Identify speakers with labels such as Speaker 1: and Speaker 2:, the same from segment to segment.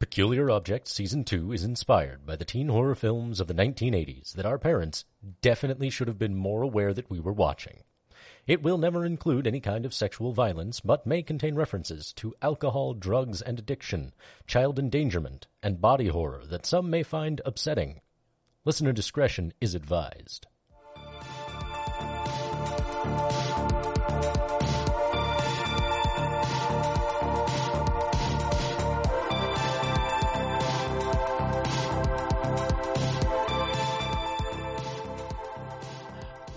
Speaker 1: Peculiar Objects Season 2 is inspired by the teen horror films of the 1980s that our parents definitely should have been more aware that we were watching. It will never include any kind of sexual violence, but may contain references to alcohol, drugs, and addiction, child endangerment, and body horror that some may find upsetting. Listener discretion is advised.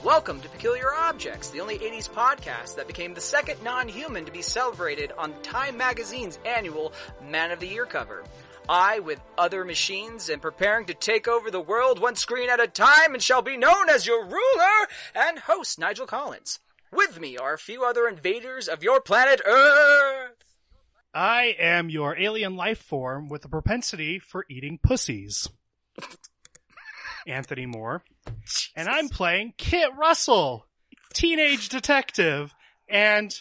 Speaker 2: Welcome to Peculiar Objects, the only 80s podcast that became the second non-human to be celebrated on Time Magazine's annual Man of the Year cover. I, with other machines, am preparing to take over the world one screen at a time and shall be known as your ruler and host Nigel Collins. With me are a few other invaders of your planet Earth.
Speaker 3: I am your alien life form with a propensity for eating pussies. Anthony Moore. And I'm playing Kit Russell, teenage detective and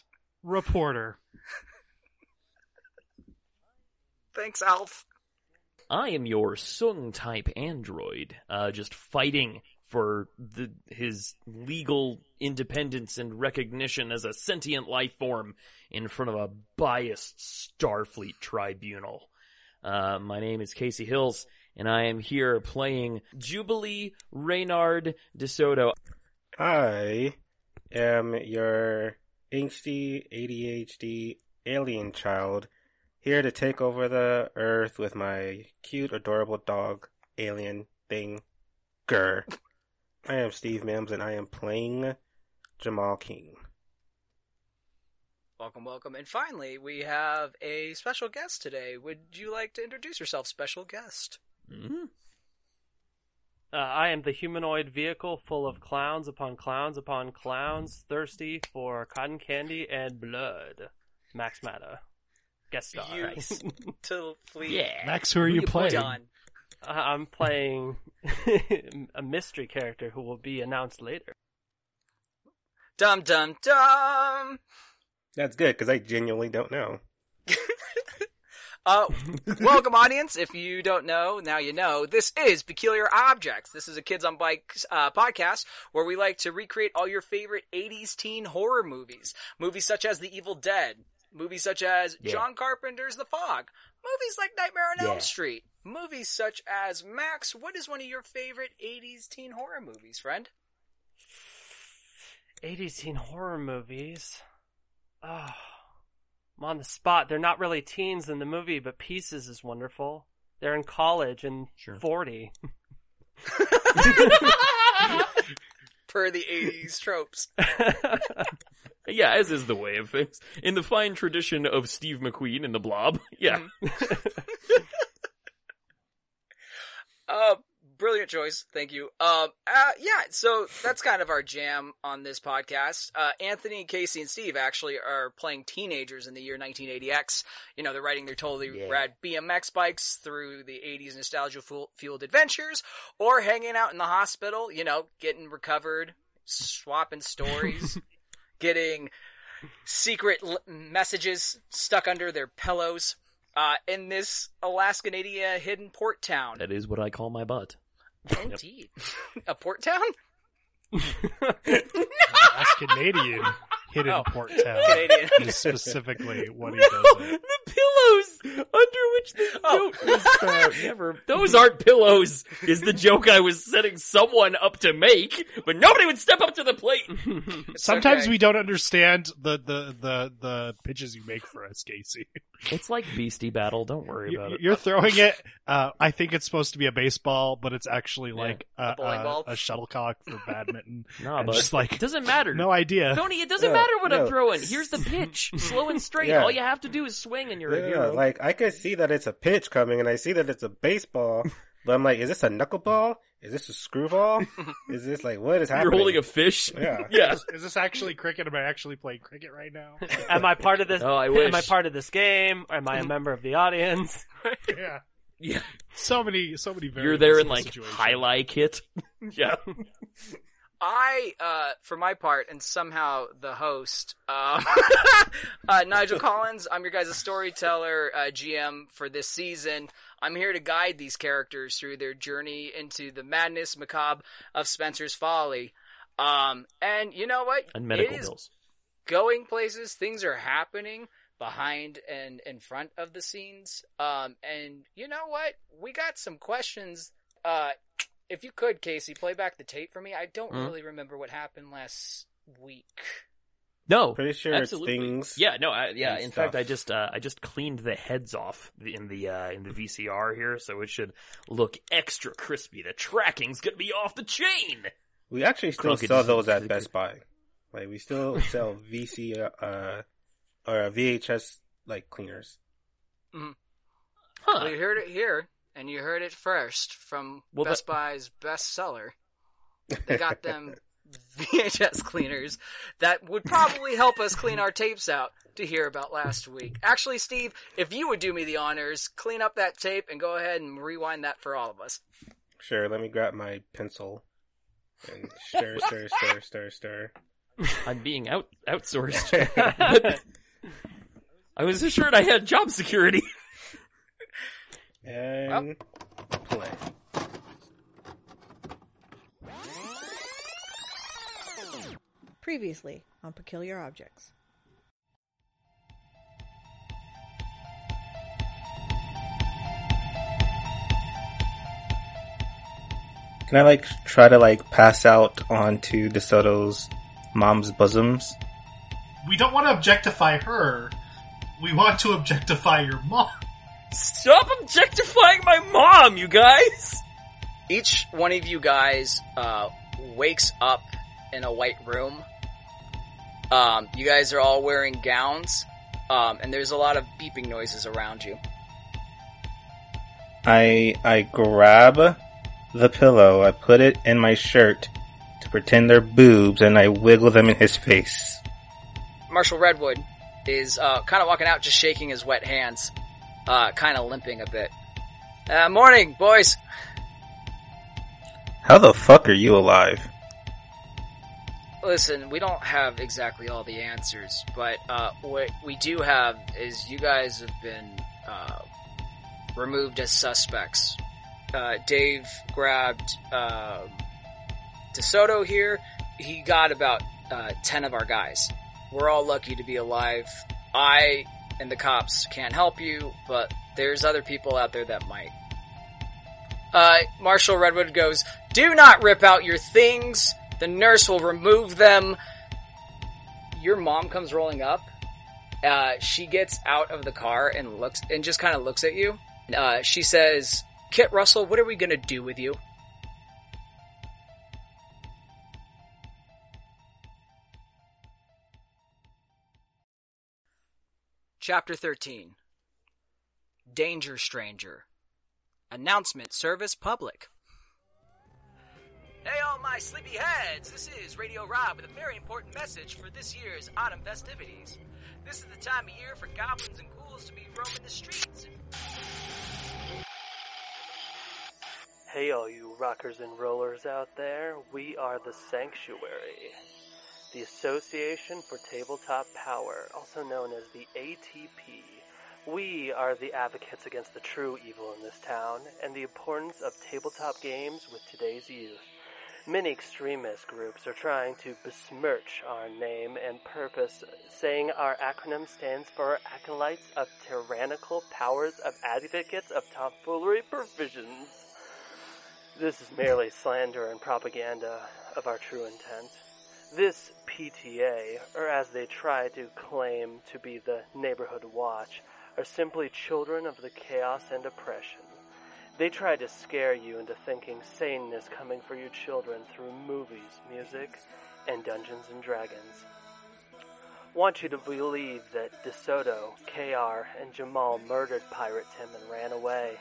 Speaker 3: reporter.
Speaker 2: Thanks, Alf.
Speaker 4: I am your Soong type android, uh, just fighting for the, his legal independence and recognition as a sentient life form in front of a biased Starfleet tribunal. Uh, my name is Casey Hills, and I am here playing Jubilee Reynard DeSoto.
Speaker 5: I am your angsty ADHD alien child here to take over the earth with my cute, adorable dog alien thing. Grr. I am Steve Mims and I am playing Jamal King.
Speaker 2: Welcome, welcome. And finally, we have a special guest today. Would you like to introduce yourself, special guest?
Speaker 4: Mm?
Speaker 6: Uh, I am the humanoid vehicle full of clowns upon clowns upon clowns, thirsty for cotton candy and blood. Max Mata. Guest star.
Speaker 2: Beautifully
Speaker 4: Yeah.
Speaker 3: Max, who are you playing?
Speaker 2: done.
Speaker 6: Uh, I'm playing a mystery character who will be announced later.
Speaker 2: Dum dum dum.
Speaker 5: That's good because I genuinely don't know.
Speaker 2: Uh, welcome, audience. If you don't know, now you know. This is Peculiar Objects. This is a Kids on Bikes uh, podcast where we like to recreate all your favorite 80s teen horror movies. Movies such as The Evil Dead. Movies such as
Speaker 4: Yeah.
Speaker 2: John Carpenter's The Fog. Movies like Nightmare on Elm Street. Movies such as Max. What is one of your favorite 80s teen horror movies, friend?
Speaker 6: 80s teen horror movies. Oh, I'm on the spot. They're not really teens in the movie, but Pieces is wonderful. They're in college and
Speaker 4: Sure.
Speaker 6: 40.
Speaker 2: Per the 80s tropes.
Speaker 4: Yeah, as is the way of things. In the fine tradition of Steve McQueen in The Blob. Yeah.
Speaker 2: Uh, brilliant choice. Thank you. Um, uh, yeah, so that's kind of our jam on this podcast. Uh, Anthony, Casey, and Steve actually are playing teenagers in the year 1980X. You know, they're riding their totally
Speaker 4: Yeah.
Speaker 2: rad BMX bikes through the 80s nostalgia fueled adventures or hanging out in the hospital, you know, getting recovered, swapping stories, getting secret l- messages stuck under their pillows. Uh, in this Alaskan India hidden port town.
Speaker 4: That is what I call my butt.
Speaker 2: Indeed. A port town?
Speaker 3: That's Canadian hidden
Speaker 2: Oh.
Speaker 3: port town.
Speaker 2: Canadian.
Speaker 3: Is specifically what he does. It.
Speaker 4: The pillows under which the
Speaker 2: Oh.
Speaker 4: joke was found. Never. Those aren't pillows. Is the joke I was setting someone up to make, but nobody would step up to the plate.
Speaker 2: It's
Speaker 3: Sometimes
Speaker 2: okay.
Speaker 3: we don't understand the, the, the, the pitches you make for us, Casey.
Speaker 4: It's like Beastie Battle. Don't worry
Speaker 3: You-
Speaker 4: about it.
Speaker 3: You're throwing it. Uh, I think it's supposed to be a baseball, but it's actually like a,
Speaker 2: bowling
Speaker 3: a- a shuttlecock for badminton.
Speaker 4: Nah,
Speaker 3: And
Speaker 4: but
Speaker 3: just like
Speaker 4: it doesn't matter.
Speaker 3: no idea.
Speaker 4: Tony, it doesn't
Speaker 5: Yeah,
Speaker 4: matter what I'm throwing. Here's the pitch. Slow and straight.
Speaker 5: Yeah.
Speaker 4: All you have to do is swing and you're a
Speaker 5: Yeah,
Speaker 4: hero.
Speaker 5: like I could see that it's a pitch coming, and I see that it's a baseball, but I'm like, is this a knuckleball? Is this a screwball? is this like what is happening?
Speaker 4: you're holding a fish.
Speaker 5: Yeah.
Speaker 4: Yeah.
Speaker 3: Is, is this actually cricket? Am I actually playing cricket right now?
Speaker 6: am I part of this?
Speaker 4: Oh, I wish.
Speaker 6: Am I part of this game? Am I a mm-hmm. member of the audience?
Speaker 3: yeah.
Speaker 4: Yeah.
Speaker 3: So many, so many.
Speaker 4: You're there in
Speaker 3: variables
Speaker 4: like
Speaker 3: the situation.
Speaker 4: highlight kit. yeah.
Speaker 2: I, uh, for my part, and somehow the host, um, uh, Nigel Collins, I'm your guys' storyteller, uh, GM for this season. I'm here to guide these characters through their journey into the madness macabre of Spencer's Folly. Um, and you know what?
Speaker 4: And medical bills.
Speaker 2: going places. Things are happening behind and in front of the scenes. Um, and you know what? We got some questions. Uh, if you could, Casey, play back the tape for me. I don't
Speaker 4: Mhm.
Speaker 2: really remember what happened last week.
Speaker 4: No,
Speaker 5: Pretty sure
Speaker 4: absolutely.
Speaker 5: it's things.
Speaker 4: Yeah, no, I, yeah.
Speaker 5: and
Speaker 4: In fact. I just uh, I just cleaned the heads off in the uh, in the VCR here, so it should look extra crispy. The tracking's gonna be off the chain.
Speaker 5: We actually still
Speaker 4: Crockett
Speaker 5: sell those at Best Buy. Like we still sell VC uh or VHS like cleaners. Hmm.
Speaker 4: Huh?
Speaker 2: Well, you heard it here, and you heard it first from
Speaker 4: Well,
Speaker 2: Best
Speaker 4: that-
Speaker 2: Buy's bestseller. They got them VHS cleaners that would probably help us clean our tapes out to hear about last week. Actually, Steve, if you would do me the honors, clean up that tape and go ahead and rewind that for all of us.
Speaker 5: Sure, let me grab my pencil and stir, stir, stir, stir, stir.
Speaker 4: I'm being out outsourced. I was assured I had job security.
Speaker 5: And play.
Speaker 7: Previously on Peculiar Objects.
Speaker 5: Can I like try to like pass out onto DeSoto's mom's bosoms?
Speaker 3: We don't want to objectify her. We want to objectify your mom.
Speaker 4: Stop objectifying my mom, you guys.
Speaker 2: Each one of you guys uh, wakes up in a white room. Um, you guys are all wearing gowns, um, and there's a lot of beeping noises around you.
Speaker 5: I I grab the pillow, I put it in my shirt to pretend they're boobs, and I wiggle them in his face.
Speaker 2: Marshall Redwood is uh, kind of walking out, just shaking his wet hands, uh, kind of limping a bit. Uh, morning, boys.
Speaker 5: How the fuck are you alive?
Speaker 2: Listen, we don't have exactly all the answers, but uh, what we do have is you guys have been uh, removed as suspects. Uh, Dave grabbed uh, DeSoto here. He got about uh, 10 of our guys. We're all lucky to be alive. I and the cops can't help you, but there's other people out there that might. Uh, Marshall Redwood goes, Do not rip out your things. The nurse will remove them. Your mom comes rolling up. Uh, she gets out of the car and looks, and just kind of looks at you. Uh, she says, Kit Russell, what are we gonna do with you? Chapter 13 Danger Stranger Announcement Service Public. Hey, all my sleepy heads! This is Radio Rob with a very important message for this year's autumn festivities. This is the time of year for goblins and ghouls to be roaming the streets.
Speaker 6: Hey, all you rockers and rollers out there, we are the Sanctuary, the Association for Tabletop Power, also known as the ATP. We are the advocates against the true evil in this town and the importance of tabletop games with today's youth. Many extremist groups are trying to besmirch our name and purpose, saying our acronym stands for Acolytes of Tyrannical Powers of Advocates of Tomfoolery Provisions. This is merely slander and propaganda of our true intent. This PTA, or as they try to claim to be the Neighborhood Watch, are simply children of the chaos and oppression. They try to scare you into thinking Satan is coming for your children through movies, music, and Dungeons and Dragons. Want you to believe that DeSoto, KR, and Jamal murdered Pirate Tim and ran away.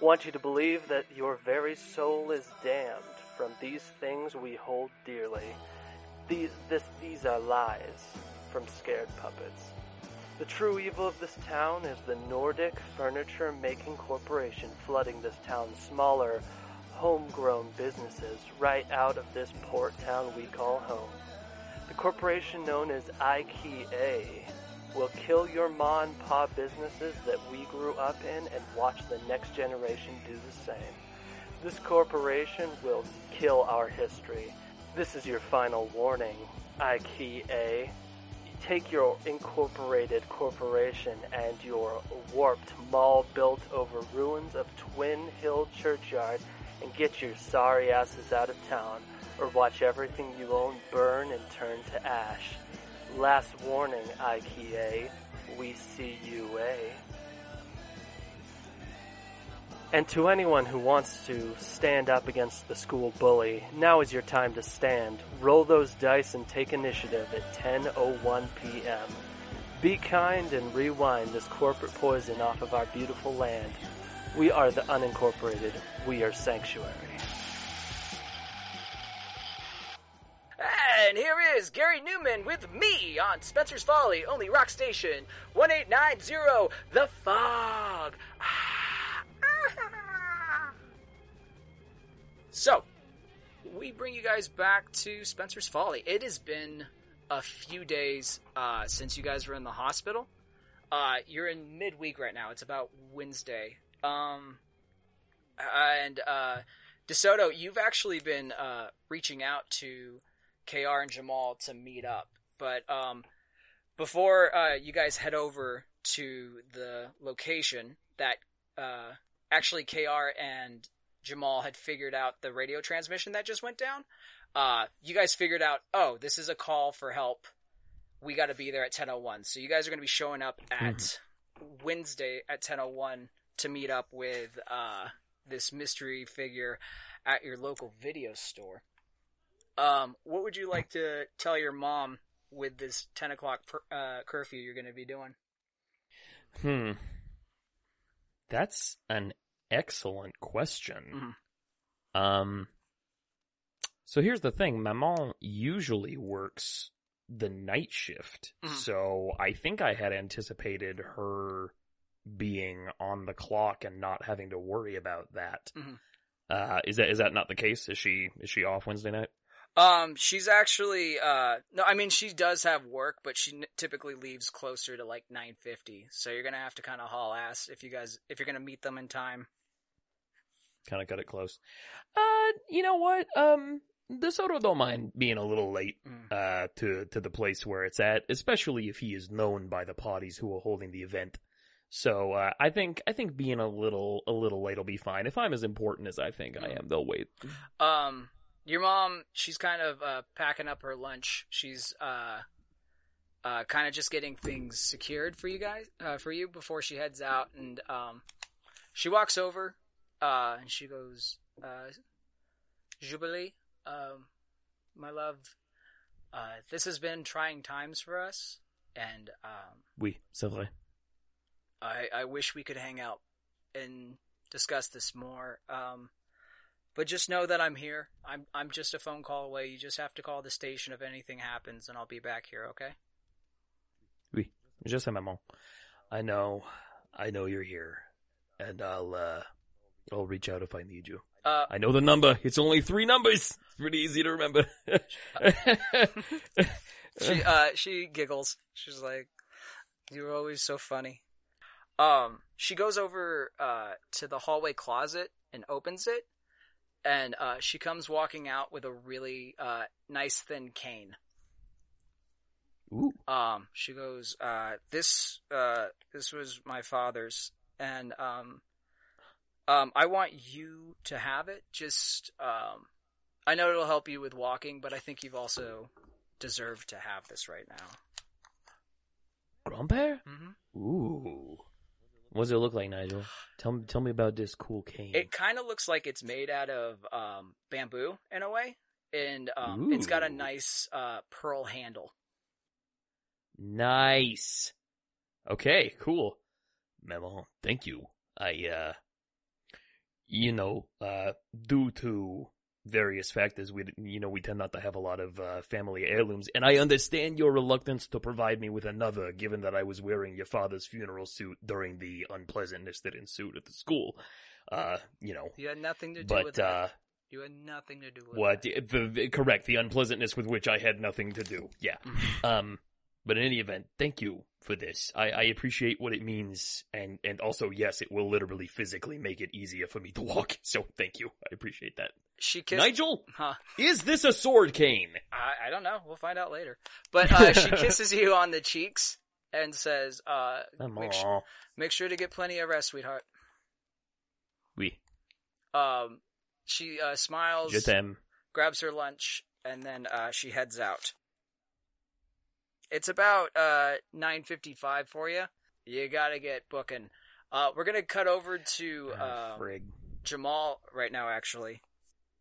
Speaker 6: Want you to believe that your very soul is damned from these things we hold dearly. These, this, these are lies from scared puppets. The true evil of this town is the Nordic Furniture Making Corporation flooding this town's smaller homegrown businesses right out of this port town we call home. The corporation known as IKEA will kill your ma and pa businesses that we grew up in and watch the next generation do the same. This corporation will kill our history. This is your final warning, IKEA. Take your incorporated corporation and your warped mall built over ruins of Twin Hill Churchyard and get your sorry asses out of town or watch everything you own burn and turn to ash. Last warning, IKEA. We see you, eh? And to anyone who wants to stand up against the school bully, now is your time to stand. Roll those dice and take initiative at 10:01 p.m. Be kind and rewind this corporate poison off of our beautiful land. We are the unincorporated. We are sanctuary.
Speaker 2: And here is Gary Newman with me on Spencer's Folly, only rock station 1890, The Fog. Ah. So, we bring you guys back to Spencer's Folly. It has been a few days uh, since you guys were in the hospital. Uh, you're in midweek right now. It's about Wednesday. Um, and uh, DeSoto, you've actually been uh, reaching out to KR and Jamal to meet up. But um, before uh, you guys head over to the location that uh, actually KR and Jamal had figured out the radio transmission that just went down, uh, you guys figured out, oh, this is a call for help. We got to be there at 10:01. So you guys are going to be showing up at Wednesday at 10:01 to meet up with uh, this mystery figure at your local video store. Um, what would you like to tell your mom with this 10 o'clock per, uh, curfew you're going to be doing?
Speaker 4: Hmm. That's an excellent question.
Speaker 2: Mhm.
Speaker 4: Um. So here's the thing: Maman usually works the night shift,
Speaker 2: Mhm.
Speaker 4: so I think I had anticipated her being on the clock and not having to worry about that.
Speaker 2: Mhm.
Speaker 4: Uh, is that is that not the case? Is she is she off Wednesday night?
Speaker 2: Um, she's actually uh no, I mean she does have work, but she n- typically leaves closer to like 9:50. So you're to have to kind of haul ass if you guys if you're to meet them in time.
Speaker 4: Kind of cut it close. Uh, you know what? Um, DeSoto don't mind being a little late.
Speaker 2: Mm.
Speaker 4: uh, to to the place where it's at, especially if he is known by the parties who are holding the event. So uh, I think I think being a little a little late will be fine. If I'm as important as I think I am, they'll wait.
Speaker 2: Um your mom, she's kind of uh packing up her lunch. She's uh uh kind of just getting things secured for you guys uh for you before she heads out and um she walks over uh and she goes uh Jubilee, um my love, uh this has been trying times for us and um
Speaker 4: Oui, c'est vrai.
Speaker 2: I, I wish we could hang out and discuss this more. Um, but just know that I'm here. I'm I'm just a phone call away. You just have to call the station if anything happens, and I'll be back here. Okay?
Speaker 4: Oui, je sais, maman. I know, I know you're here, and I'll uh, I'll reach out if I need you.
Speaker 2: Uh,
Speaker 4: I know the number. It's only three numbers. It's pretty easy to remember.
Speaker 2: she uh she giggles. She's like, "You're always so funny." Um, she goes over uh to the hallway closet and opens it, and uh she comes walking out with a really uh nice thin cane.
Speaker 4: Ooh.
Speaker 2: Um, she goes, uh, this, uh, this was my father's, and, um, um, I want you to have it. Just, um, I know it'll help you with walking, but I think you've also deserved to have this right now.
Speaker 4: Grandpère?
Speaker 2: Mm-hmm.
Speaker 4: Ooh. What does it look like, Nigel? Tell me, tell me about this cool cane.
Speaker 2: It kind of looks like it's made out of, um, bamboo in a way, and, um, it's got a nice, uh, pearl handle.
Speaker 4: Nice. Okay, cool. Maman, thank you. I, uh, you know, uh, due to various factors, we you know we tend not to have a lot of uh, family heirlooms, and I understand your reluctance to provide me with another, given that I was wearing your father's funeral suit during the unpleasantness that ensued at the school. Uh, you know,
Speaker 2: You had nothing to do with
Speaker 4: but
Speaker 2: that.
Speaker 4: uh,
Speaker 2: You had nothing to do with
Speaker 4: what
Speaker 2: that.
Speaker 4: the, the correct the unpleasantness with which I had nothing to do. Yeah. Um, but in any event, thank you for this. I, I appreciate what it means, and and also yes, it will literally physically make it easier for me to walk. So thank you. I appreciate that.
Speaker 2: She kissed.
Speaker 4: Nigel,
Speaker 2: Huh.
Speaker 4: is this a sword cane?
Speaker 2: I, I don't know. We'll find out later. But uh, she kisses you on the cheeks and says, uh, make, su- make sure to get plenty of rest, sweetheart.
Speaker 4: Oui.
Speaker 2: Um, she uh, smiles, grabs her lunch, and then uh, she heads out. It's about uh, 9.55 for you. You gotta get booking. Uh, we're gonna cut over to um. Jamal right now, actually.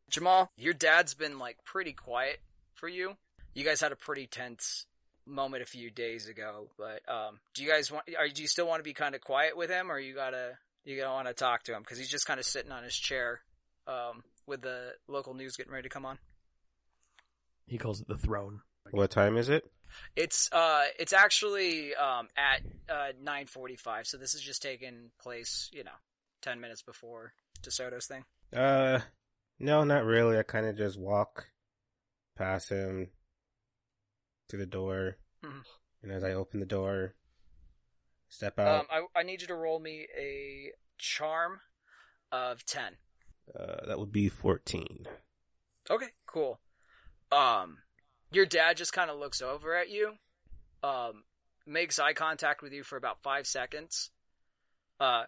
Speaker 2: Jamal, your dad's been like pretty quiet for you. You guys had a pretty tense moment a few days ago, but um, do you guys want? Are do you still want to be kind of quiet with him, or you gotta you gotta want to talk to him because he's just kind of sitting on his chair um, with the local news getting ready to come on.
Speaker 4: He calls it the throne.
Speaker 5: What time is it?
Speaker 2: It's uh, it's actually um at uh nine forty five, so this is just taking place, you know, ten minutes before DeSoto's thing.
Speaker 5: Uh, no, not really. I kind of just walk past him to the door,
Speaker 2: Mhm.
Speaker 5: and as I open the door, step out.
Speaker 2: Um, I I need you to roll me a charm of ten.
Speaker 5: uh, that would be fourteen.
Speaker 2: Okay, cool. Um, your dad just kind of looks over at you, um, makes eye contact with you for about five seconds, uh,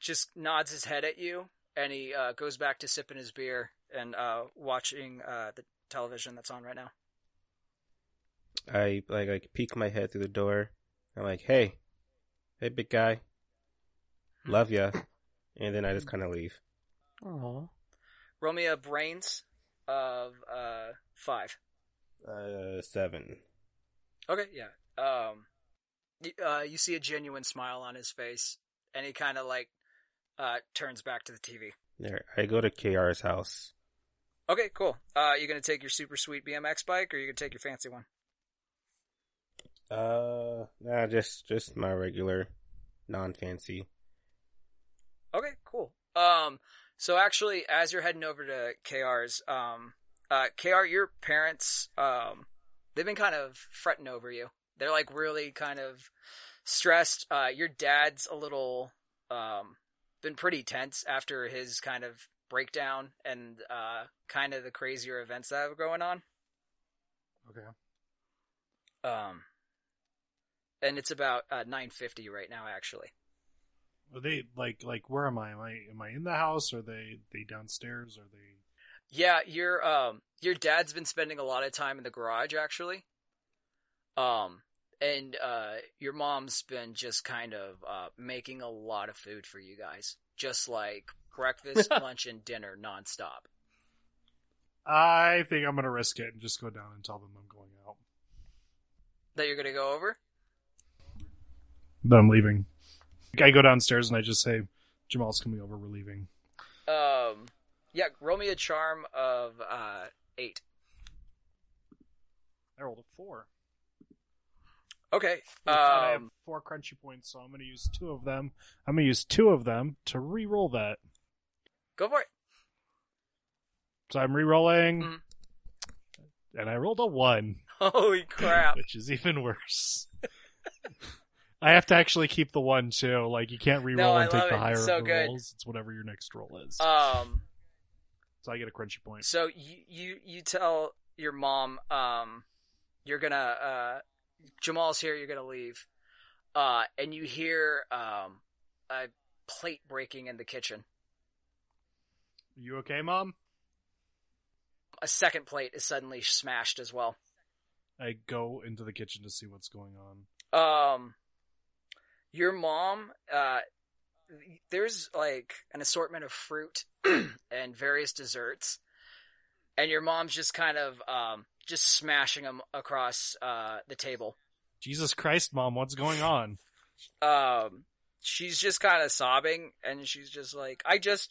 Speaker 2: just nods his head at you, and he uh, goes back to sipping his beer and uh, watching uh, the television that's on right now.
Speaker 5: I like like peek my head through the door. I'm like, "Hey, hey, big guy, love ya," and then I just kind of leave.
Speaker 4: Aww.
Speaker 2: Roll me a brains of uh, five.
Speaker 5: Uh, seven.
Speaker 2: Okay, yeah. Um, y- uh, you see a genuine smile on his face, and he kind of like uh turns back to the TV.
Speaker 5: There, I go to KR's house.
Speaker 2: Okay, cool. Uh, you gonna take your super sweet BMX bike, or you gonna take your fancy one?
Speaker 5: Uh, nah, just just my regular, non-fancy.
Speaker 2: Okay, cool. Um, so actually, as you're heading over to KR's, um, uh, KR, your parents, um, they've been kind of fretting over you. They're like really kind of stressed. Uh, your dad's a little, um, been pretty tense after his kind of breakdown and, uh, kind of the crazier events that are going on.
Speaker 3: Okay.
Speaker 2: Um, and it's about, uh, 950 right now, actually.
Speaker 3: Are they like like where am I? Am I am I in the house? Are they they downstairs? Are they
Speaker 2: Yeah, your um your dad's been spending a lot of time in the garage actually. Um and uh your mom's been just kind of uh making a lot of food for you guys. Just like breakfast, lunch and dinner nonstop.
Speaker 3: I think I'm gonna risk it and just go down and tell them I'm going out.
Speaker 2: That you're going to go over?
Speaker 3: That I'm leaving. I go downstairs and I just say, Jamal's coming over, we're leaving.
Speaker 2: Um yeah, roll me a charm of uh 8.
Speaker 3: I rolled a four.
Speaker 2: Okay.
Speaker 3: I I have
Speaker 2: Um
Speaker 3: four crunchy points, so I'm gonna use two of them. I'm gonna use two of them to re-roll that.
Speaker 2: go for it.
Speaker 3: So I'm re-rolling,
Speaker 2: Mhm.
Speaker 3: and I rolled a one,
Speaker 2: Holy crap.
Speaker 3: which is even worse. I have to actually keep the one too. Like you can't re-roll
Speaker 2: No,
Speaker 3: and take the higher
Speaker 2: It's so good.
Speaker 3: rolls. It's whatever your next roll is.
Speaker 2: Um
Speaker 3: so I get a crunchy point.
Speaker 2: So you you you tell your mom um you're gonna uh Jamal's here, you're gonna leave. Uh and you hear um a plate breaking in the kitchen.
Speaker 3: you okay, mom?
Speaker 2: A second plate is suddenly smashed as well.
Speaker 3: I go into the kitchen to see what's going on.
Speaker 2: Um your mom uh there's like an assortment of fruit and various desserts and your mom's just kind of um just smashing them across uh the table.
Speaker 3: Jesus Christ, mom, what's going on?
Speaker 2: um she's just kind of sobbing and she's just like, I just,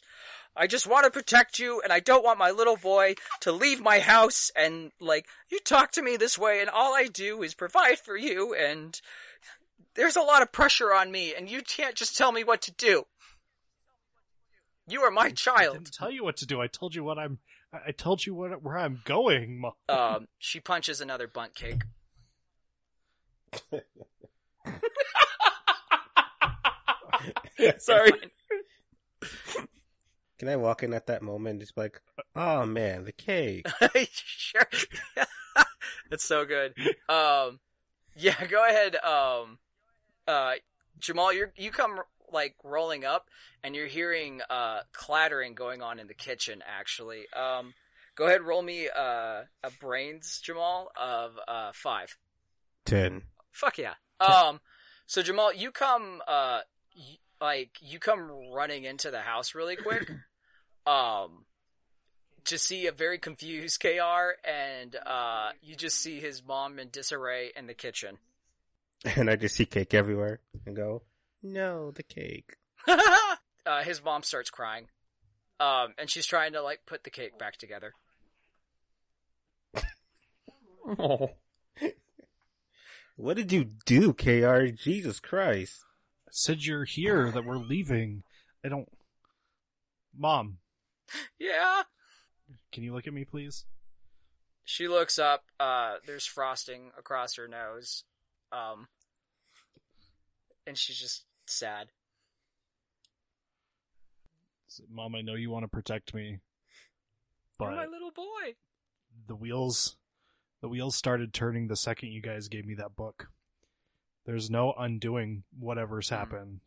Speaker 2: I just want to protect you and I don't want my little boy to leave my house and like, you talk to me this way and all I do is provide for you and there's a lot of pressure on me and you can't just tell me what to do. You are my child.
Speaker 3: I
Speaker 2: child.
Speaker 3: didn't tell you what to do. I told you what I'm. I I told you what where I'm going. Mom.
Speaker 2: Um, she punches another bunt cake.
Speaker 4: Sorry.
Speaker 5: Can I walk in at that moment and just like, oh man, the cake.
Speaker 2: sure. That's so good. Um, yeah, go ahead. Um, uh, Jamal, you you come like rolling up, and you're hearing uh clattering going on in the kitchen. Actually, um, go ahead, roll me uh a brains, Jamal, of uh five.
Speaker 5: Ten.
Speaker 2: Fuck yeah. Um, so Jamal, you come, uh, y- like, you come running into the house really quick, um, to see a very confused KR, and, uh, you just see his mom in disarray in the kitchen.
Speaker 5: And I just see cake everywhere and go, no, the cake.
Speaker 2: uh, his mom starts crying. Um, and she's trying to, like, put the cake back together.
Speaker 4: Oh.
Speaker 5: What did you do, KR? Jesus Christ.
Speaker 3: I said you're here. That we're leaving. I don't. Mom,
Speaker 2: Yeah.
Speaker 3: can you look at me, please?
Speaker 2: She looks up, uh, there's frosting across her nose. Um, and she's just sad.
Speaker 3: Mom, I know you want to protect me,
Speaker 2: You're
Speaker 3: but
Speaker 2: my little boy.
Speaker 3: the wheels, the wheels started turning the second you guys gave me that book. There's no undoing whatever's
Speaker 2: Hmm.
Speaker 3: happened.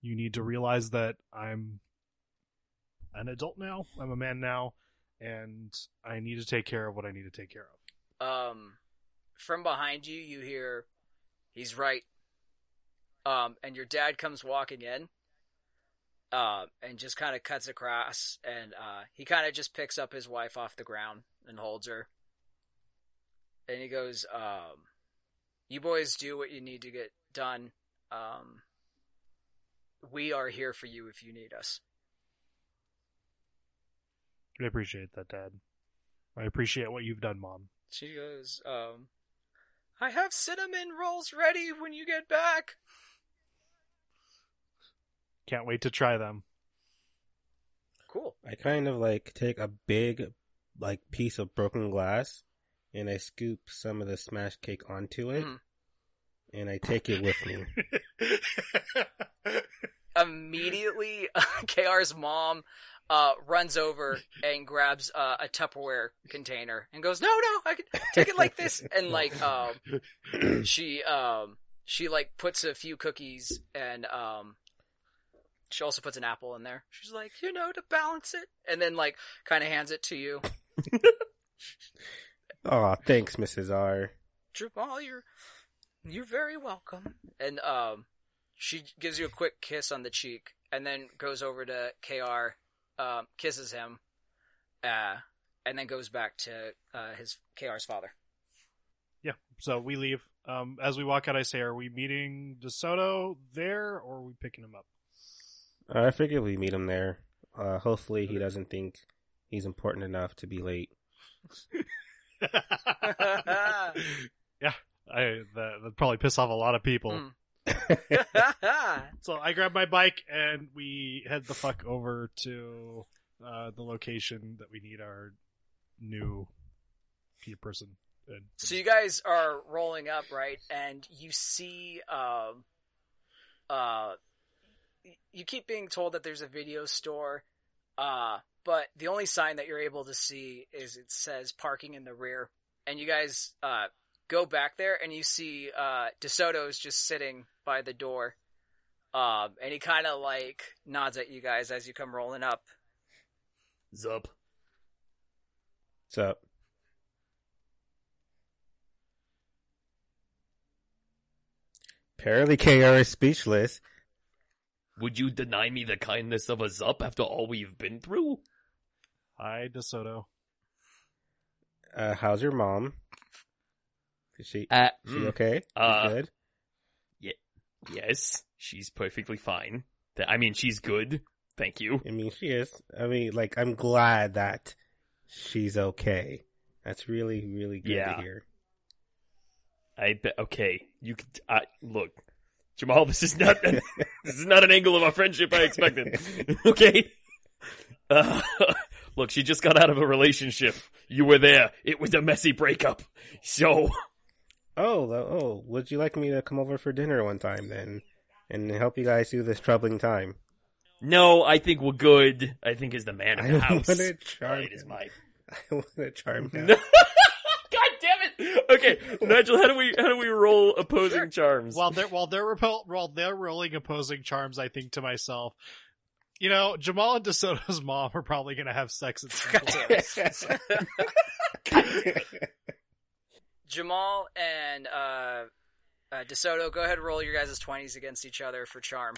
Speaker 3: You need to realize that I'm an adult now. I'm a man now, and I need to take care of what I need to take care of.
Speaker 2: Um, from behind you, you hear, he's right. Um, and your dad comes walking in, uh, and just kind of cuts across, and, uh, he kind of just picks up his wife off the ground and holds her. And he goes, um, you boys do what you need to get done. Um, we are here for you if you need us.
Speaker 3: I appreciate that, Dad. I appreciate what you've done, Mom.
Speaker 2: She goes, um, I have cinnamon rolls ready when you get back.
Speaker 3: Can't wait to try them.
Speaker 2: Cool.
Speaker 5: I kind of like take a big, like, piece of broken glass and I scoop some of the smashed cake onto it
Speaker 2: Mhm.
Speaker 5: and I take it with me.
Speaker 2: immediately KR's mom uh, runs over and grabs uh, a Tupperware container and goes, "No, no, I can take it like this." And like um, she um, she like puts a few cookies and um, she also puts an apple in there. She's like, you know, to balance it, and then like kind of hands it to you.
Speaker 5: oh, thanks, Mrs. R.
Speaker 2: Jamal, you're you're very welcome. And um, she gives you a quick kiss on the cheek, and then goes over to Kr, um, kisses him, uh, and then goes back to uh, his Kr's father.
Speaker 3: Yeah. So we leave. Um, as we walk out, I say, "Are we meeting DeSoto there, or are we picking him up?"
Speaker 5: I figure we meet him there. Uh, hopefully he doesn't think he's important enough to be late.
Speaker 3: yeah, I that would probably piss off a lot of people.
Speaker 2: Mm.
Speaker 3: So I grab my bike and we head the fuck over to uh, the location that we need our new key person. And
Speaker 2: so you guys are rolling up, right? And you see, um, uh, y- you keep being told that there's a video store, uh, but the only sign that you're able to see is it says parking in the rear. And you guys, uh, go back there and you see, uh, DeSoto's just sitting by the door. Um, and he kind of like nods at you guys as you come rolling up.
Speaker 4: Zup.
Speaker 5: What's up? Apparently KR is speechless.
Speaker 4: Would you deny me the kindness of a Zup after all we've been through?
Speaker 3: hi, DeSoto.
Speaker 5: Uh, how's your mom? Is she,
Speaker 4: Uh,
Speaker 5: she okay? You
Speaker 4: uh,
Speaker 5: good?
Speaker 4: Yes, she's perfectly fine. I mean, she's good. Thank you.
Speaker 5: I mean, she is. I mean, like, I'm glad that she's okay. That's really, really good
Speaker 4: Yeah.
Speaker 5: to hear.
Speaker 4: I bet. Okay, you could. I look, Jamal. This is not. this is not an angle of our friendship I expected. okay. Uh, look, she just got out of a relationship. You were there. It was a messy breakup. So
Speaker 5: Oh, oh, would you like me to come over for dinner one time then, and help you guys through this troubling time?
Speaker 4: no, I think we're good. I think is the man of
Speaker 5: I
Speaker 4: the
Speaker 5: don't
Speaker 4: house.
Speaker 5: wanna charm
Speaker 4: Alright, is my.
Speaker 5: I want to charm him.
Speaker 4: No. God damn it! Okay, Nigel, how do we how do we roll opposing charms?
Speaker 3: While they're while they're repel, while they're rolling opposing charms, I think to myself, you know, Jamal and DeSoto's mom are probably going to have sex at some point.
Speaker 2: Jamal and uh, uh, DeSoto, go ahead and roll your guys' 20s against each other for charm.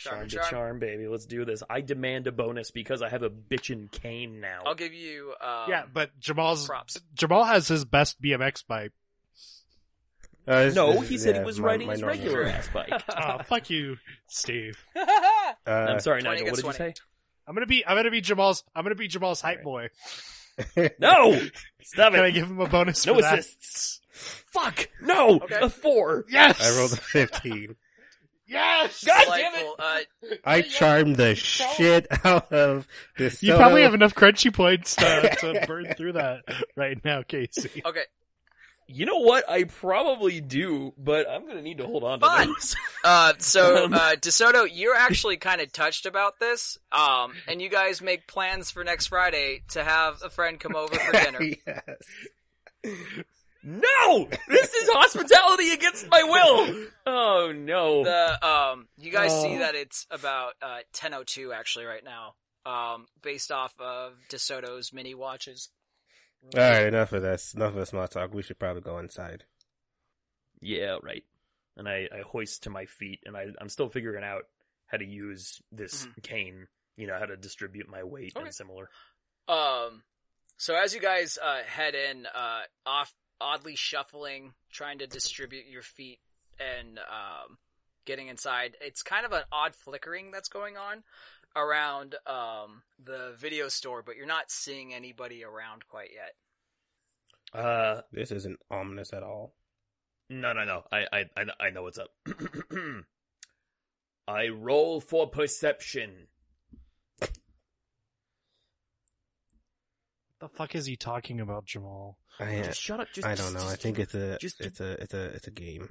Speaker 4: Charm
Speaker 2: and
Speaker 4: to charm, baby. Let's do this. I demand a bonus because I have a bitchin' cane now.
Speaker 2: I'll give you. Um,
Speaker 3: yeah, but Jamal's
Speaker 2: props.
Speaker 3: Jamal has his best BMX bike.
Speaker 5: Uh, this-
Speaker 4: no,
Speaker 5: this-
Speaker 4: he said
Speaker 5: yeah,
Speaker 4: he was
Speaker 5: my-
Speaker 4: riding
Speaker 5: my
Speaker 4: his
Speaker 5: normal-
Speaker 4: regular ass bike.
Speaker 3: Oh, fuck you, Steve.
Speaker 5: Uh,
Speaker 4: I'm sorry,
Speaker 2: 20
Speaker 4: Nigel. What did
Speaker 2: against
Speaker 4: you say?
Speaker 3: I'm gonna be I'm gonna be Jamal's I'm gonna be Jamal's hype boy.
Speaker 4: No! Stop
Speaker 3: Can I
Speaker 4: it!
Speaker 3: give him a bonus
Speaker 4: No
Speaker 3: for that?
Speaker 4: assists. Fuck! No!
Speaker 2: Okay.
Speaker 4: A four!
Speaker 3: Yes.
Speaker 5: I rolled a 15.
Speaker 3: Yes.
Speaker 4: God damn it!
Speaker 2: Uh,
Speaker 5: I charmed the shit out of this.
Speaker 3: You probably have enough crunchy points to, to burn through that right now, Casey.
Speaker 2: okay,
Speaker 4: You know what? I probably do, but I'm gonna need to hold on to
Speaker 2: Fun.
Speaker 4: those.
Speaker 2: Uh, so,
Speaker 4: Um,
Speaker 2: uh, DeSoto, you're actually kind of touched about this, um, and you guys make plans for next Friday to have a friend come over for dinner.
Speaker 5: yes.
Speaker 4: No! This is hospitality against my will! Oh no.
Speaker 2: The, um, you guys see
Speaker 4: Oh.
Speaker 2: that it's about, uh, 10.02 actually right now, um, based off of DeSoto's mini watches.
Speaker 5: All right, enough of this. Enough of the small talk. We should probably go inside.
Speaker 4: Yeah, right. And I, I hoist to my feet, and I, I'm still figuring out how to use this cane. You know, how to distribute my weight
Speaker 2: Okay.
Speaker 4: and similar.
Speaker 2: Um, so as you guys uh, head in, uh, off oddly shuffling, trying to distribute your feet and um, getting inside, it's kind of an odd flickering that's going on around um, the video store, but you're not seeing anybody around quite yet.
Speaker 4: Uh,
Speaker 5: This isn't ominous at all.
Speaker 4: no, no, no. I, I, I, I know what's up. I roll for perception.
Speaker 3: The fuck is he talking about, Jamal?
Speaker 5: I,
Speaker 4: Just shut up. Just,
Speaker 5: I don't know. I think it's a
Speaker 4: just-
Speaker 5: it's a it's a it's a game.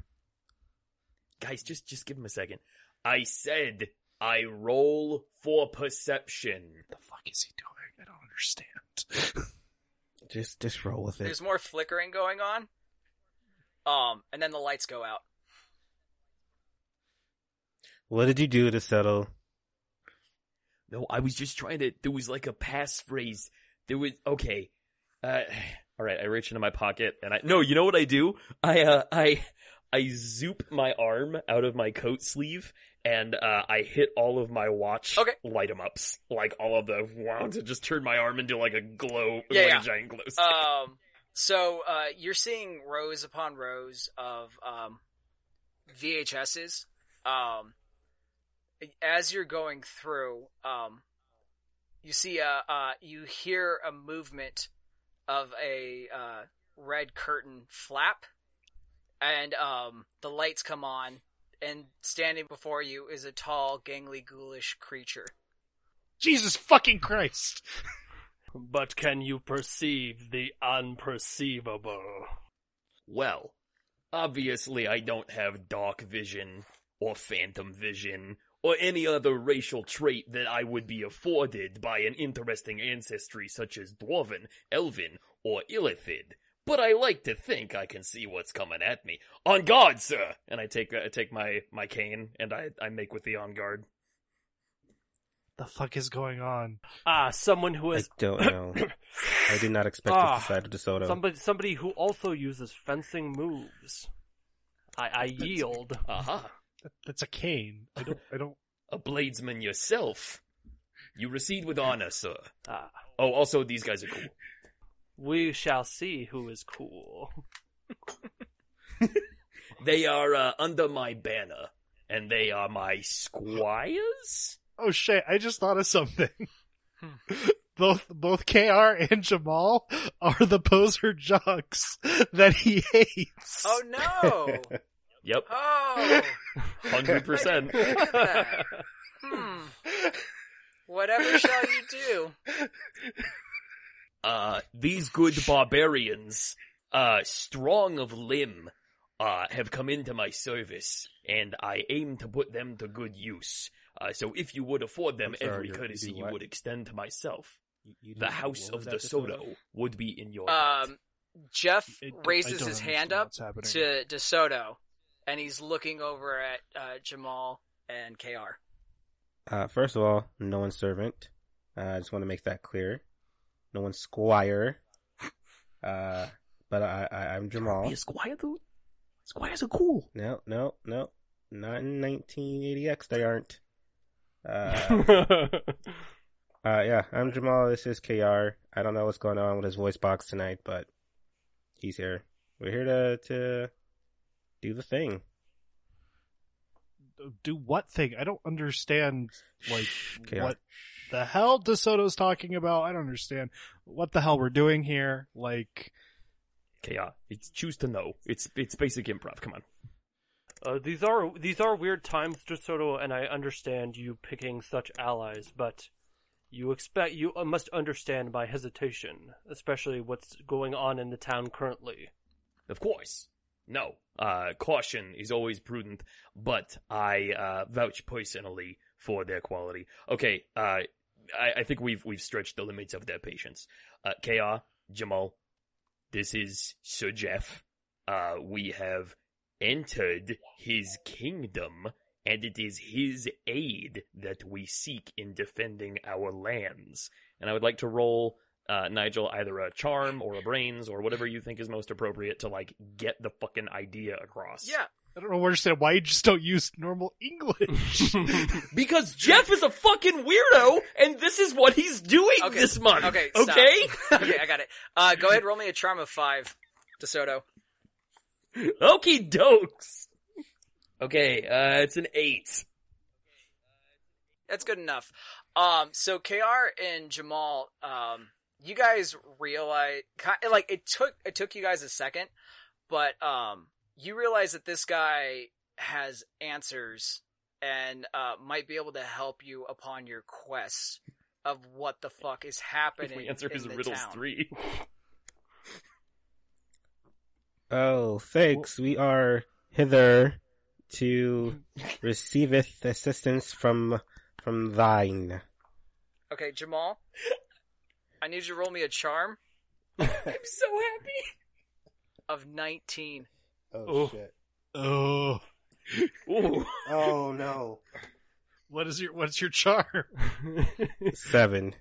Speaker 4: guys, just, just give him a second. I said I roll for perception.
Speaker 3: the fuck is he doing? I don't understand.
Speaker 5: Just just roll with it.
Speaker 2: There's more flickering going on. Um, and then the lights go out.
Speaker 5: What did you do to settle?
Speaker 4: No, I was just trying to. There was like a passphrase. There was okay. Uh, all right, I reach into my pocket and I. No, you know what I do? I uh, I I zoop my arm out of my coat sleeve and uh, I hit all of my watch
Speaker 2: Okay.
Speaker 4: light 'em ups, like all of the wounds, and just turn my arm into like a glow,
Speaker 2: Yeah,
Speaker 4: like
Speaker 2: yeah.
Speaker 4: a giant glow stick.
Speaker 2: Um, so uh, you're seeing rows upon rows of um, VHSs. Um, as you're going through, um, you see a uh, you hear a movement of a uh, red curtain flap, and um, the lights come on, and standing before you is a tall, gangly, ghoulish creature.
Speaker 3: Jesus fucking Christ!
Speaker 6: But can you perceive the unperceivable?
Speaker 4: Well, obviously I don't have dark vision or phantom vision or any other racial trait that I would be afforded by an interesting ancestry such as Dwarven, Elven, or Illithid. But I like to think I can see what's coming at me. On guard, sir! And I take I take my, my cane and I, I make with the on guard.
Speaker 3: The fuck is going on?
Speaker 6: Ah, someone who
Speaker 5: I don't know. I did not expect
Speaker 6: Ah,
Speaker 5: this side of DeSoto.
Speaker 6: somebody somebody who also uses fencing moves. I, I yield.
Speaker 4: Aha!
Speaker 3: That's a cane. I don't. I don't.
Speaker 4: A bladesman yourself. You recede with honor, sir.
Speaker 6: Ah,
Speaker 4: Oh, also these guys are cool.
Speaker 6: we shall see who is cool.
Speaker 4: They are uh, under my banner, and they are my squires.
Speaker 3: Oh shit, I just thought of something. both both KR and Jamal are the poser jocks that he hates.
Speaker 2: Oh no!
Speaker 4: Yep,
Speaker 2: Oh,
Speaker 4: hundred percent.
Speaker 2: hmm. Whatever shall you do?
Speaker 4: Uh, these good barbarians, uh, strong of limb, uh, have come into my service, and I aim to put them to good use. Uh, so if you would afford them
Speaker 5: sorry,
Speaker 4: every
Speaker 5: you're- you
Speaker 4: courtesy you would extend to myself,
Speaker 5: You- you
Speaker 4: the house of the
Speaker 5: DeSoto?
Speaker 4: Soto would be in your debt.
Speaker 2: Um, Jeff
Speaker 3: I- I
Speaker 2: raises his hand up
Speaker 3: what's happening.
Speaker 2: to DeSoto, and he's looking over at uh, Jamal and KR.
Speaker 5: Uh, first of all, no one's servant. Uh, I just want to make that clear. No one's squire. Uh, but I, I I'm Jamal.
Speaker 4: Be a squire, dude? Squires are cool.
Speaker 5: No, no, no, not in 1980X. They aren't. Uh, uh, yeah, I'm Jamal. This is KR. I don't know what's going on with his voice box tonight, but he's here. We're here to to do the thing.
Speaker 3: Do what thing? I don't understand. Like
Speaker 5: KR.
Speaker 3: what the hell DeSoto's talking about? I don't understand what the hell we're doing here. Like,
Speaker 4: Okay, yeah, it's choose to know. It's it's basic improv. Come on.
Speaker 6: Uh, these are these are weird times, DeSoto, and I understand you picking such allies, but you expect you uh, must understand my hesitation, especially what's going on in the town currently.
Speaker 4: Of course. No. Uh, caution is always prudent, but I, uh, vouch personally for their quality. Okay, uh, I, I think we've, we've stretched the limits of their patience. Uh, KR, Jamal, this is Sir Jeff. Uh, we have entered his kingdom, and it is his aid that we seek in defending our lands. And I would like to roll uh, Nigel either a charm or a brains or whatever you think is most appropriate to like get the fucking idea across.
Speaker 2: Yeah,
Speaker 3: I don't understand why just say why you just don't use normal English.
Speaker 4: because Jeff is a fucking weirdo, and this is what he's doing
Speaker 2: Okay,
Speaker 4: this month.
Speaker 2: okay, stop.
Speaker 4: okay.
Speaker 2: okay, I got it. Uh, go ahead, roll me a charm of five, DeSoto.
Speaker 4: Okie dokes. Okay, uh, it's an eight.
Speaker 2: That's good enough. Um, so KR and Jamal, um, you guys realize, ki- like, it took, it took you guys a second, but, um, you realize that this guy has answers and, uh, might be able to help you upon your quest of what the fuck is happening.
Speaker 4: If we answer
Speaker 2: in
Speaker 4: his
Speaker 2: the
Speaker 4: riddles
Speaker 2: town.
Speaker 4: three.
Speaker 5: Oh, thanks. We are hither to receiveth assistance from from thine.
Speaker 2: Okay, Jamal, I need you to roll me a charm
Speaker 4: I'm so happy.
Speaker 2: of 19.
Speaker 3: Oh.
Speaker 5: shit!
Speaker 3: oh,
Speaker 4: Ooh.
Speaker 5: Oh no!
Speaker 3: what is your what's your charm?
Speaker 5: Seven.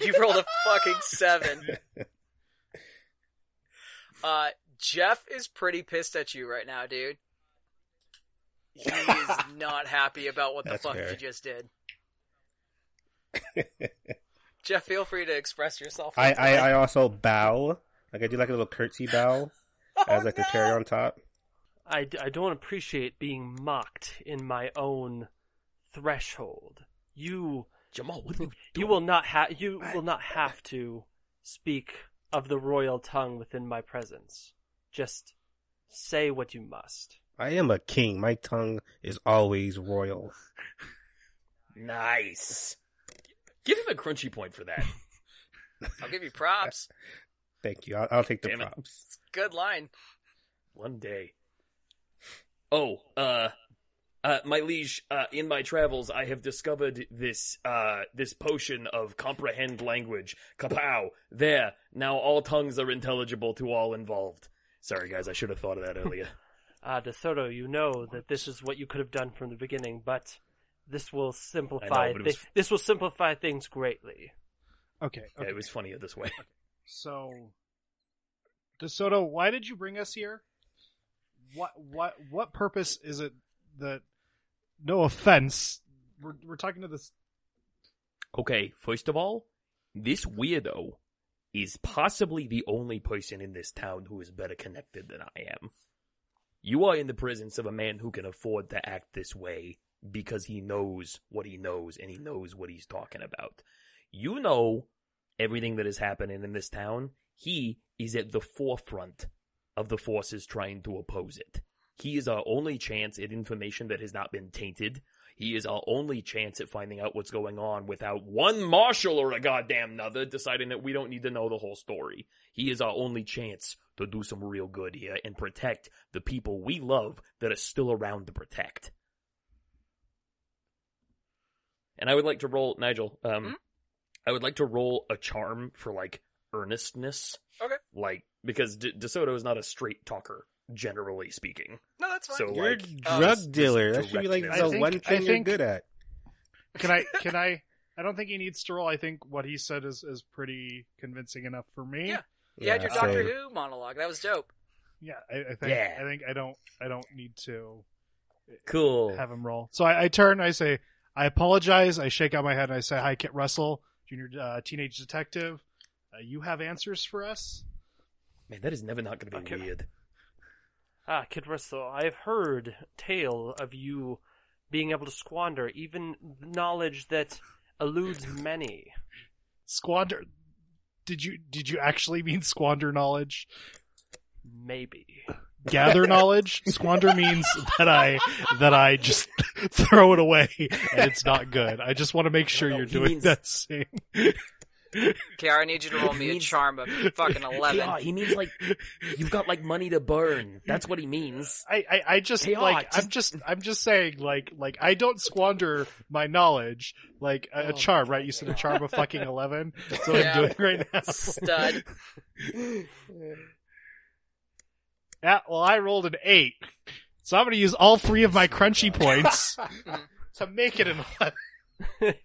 Speaker 2: You rolled a fucking seven. Uh, Jeff is pretty pissed at you right now, dude. He is not happy about what the
Speaker 5: That's
Speaker 2: fuck
Speaker 5: fair.
Speaker 2: you just did. Jeff, feel free to express yourself.
Speaker 5: I, I I also bow. Like I do like a little curtsy bow as oh, like the cherry on top.
Speaker 6: I, I don't appreciate being mocked in my own threshold. You
Speaker 4: Jamal, what are you
Speaker 6: you will not have you will not have to speak of the royal tongue within my presence. Just say what you must.
Speaker 5: I am a king. My tongue is always royal.
Speaker 4: Nice. Give him a crunchy point for that.
Speaker 2: I'll give you props.
Speaker 5: Thank you. I'll, I'll take the
Speaker 4: Damn it.
Speaker 5: props.
Speaker 2: Good line.
Speaker 4: One day. Oh, uh, uh, my liege, uh, in my travels, I have discovered this, uh, this potion of comprehend language. Kapow! There. Now all tongues are intelligible to all involved. Sorry guys, I should have thought of that earlier.
Speaker 6: Ah, DeSoto, you know that this is what you could have done from the beginning, but this will simplify
Speaker 4: know,
Speaker 6: thi-
Speaker 4: was-
Speaker 6: this will simplify things greatly.
Speaker 3: Okay,
Speaker 4: Yeah, it was funnier this way.
Speaker 3: So, DeSoto, why did you bring us here? What what what purpose is it that? No offense, we're we're talking to this.
Speaker 4: Okay, first of all, this weirdo is possibly the only person in this town who is better connected than I am. You are in the presence of a man who can afford to act this way because he knows what he knows and he knows what he's talking about. You know everything that is happening in this town. He is at the forefront of the forces trying to oppose it. He is our only chance at information that has not been tainted. He is our only chance at finding out what's going on without one marshal or a goddamn another deciding that we don't need to know the whole story. He is our only chance to do some real good here and protect the people we love that are still around to protect. And I would like to roll, Nigel, um,
Speaker 2: Hmm?
Speaker 4: I would like to roll a charm for like earnestness.
Speaker 2: Okay.
Speaker 4: Like, because D- DeSoto is not a straight talker, generally speaking.
Speaker 2: No, that's fine.
Speaker 4: So,
Speaker 5: You're
Speaker 4: like,
Speaker 5: a drug
Speaker 4: this-
Speaker 5: dealer. That should be like the
Speaker 3: think-
Speaker 5: one
Speaker 3: I
Speaker 5: thing you're good at.
Speaker 3: Can I? Can I? I don't think he needs to roll. I think what he said is is pretty convincing enough for me.
Speaker 2: Yeah. you had your Doctor
Speaker 5: same.
Speaker 2: Who monologue. That was dope.
Speaker 3: Yeah. I, I think.
Speaker 4: Yeah.
Speaker 3: I think I don't. I don't need to
Speaker 4: Cool.
Speaker 3: have him roll. So I, I turn. I say, I apologize. I shake out my head. and I say, Hi, Kit Russell, junior uh, teenage detective. Uh, you have answers for us.
Speaker 4: Man, that is never not going to be
Speaker 6: Okay.
Speaker 4: weird.
Speaker 6: Ah, Kid Russell, I've heard tale of you being able to squander even knowledge that eludes many.
Speaker 3: Squander. Did you did you actually mean squander knowledge?
Speaker 6: Maybe.
Speaker 3: Gather knowledge. Squander means that I that I just throw it away and it's not good. I just want to make sure
Speaker 4: No,
Speaker 3: you're doing
Speaker 4: means-
Speaker 3: that same.
Speaker 2: Okay, I need you to roll me a charm of fucking eleven.
Speaker 4: Yeah, he means like you've got like money to burn. That's what he means.
Speaker 3: I, I, I just
Speaker 4: Hey,
Speaker 3: like
Speaker 4: ah,
Speaker 3: I'm just I'm just saying like like I don't squander my knowledge like a, a
Speaker 4: Oh
Speaker 3: charm
Speaker 4: my
Speaker 3: right you said a charm of fucking eleven that's what
Speaker 2: Yeah.
Speaker 3: I'm doing right now
Speaker 2: Stud.
Speaker 3: Yeah well I rolled an eight so I'm gonna use all three of my crunchy points to make it an eleven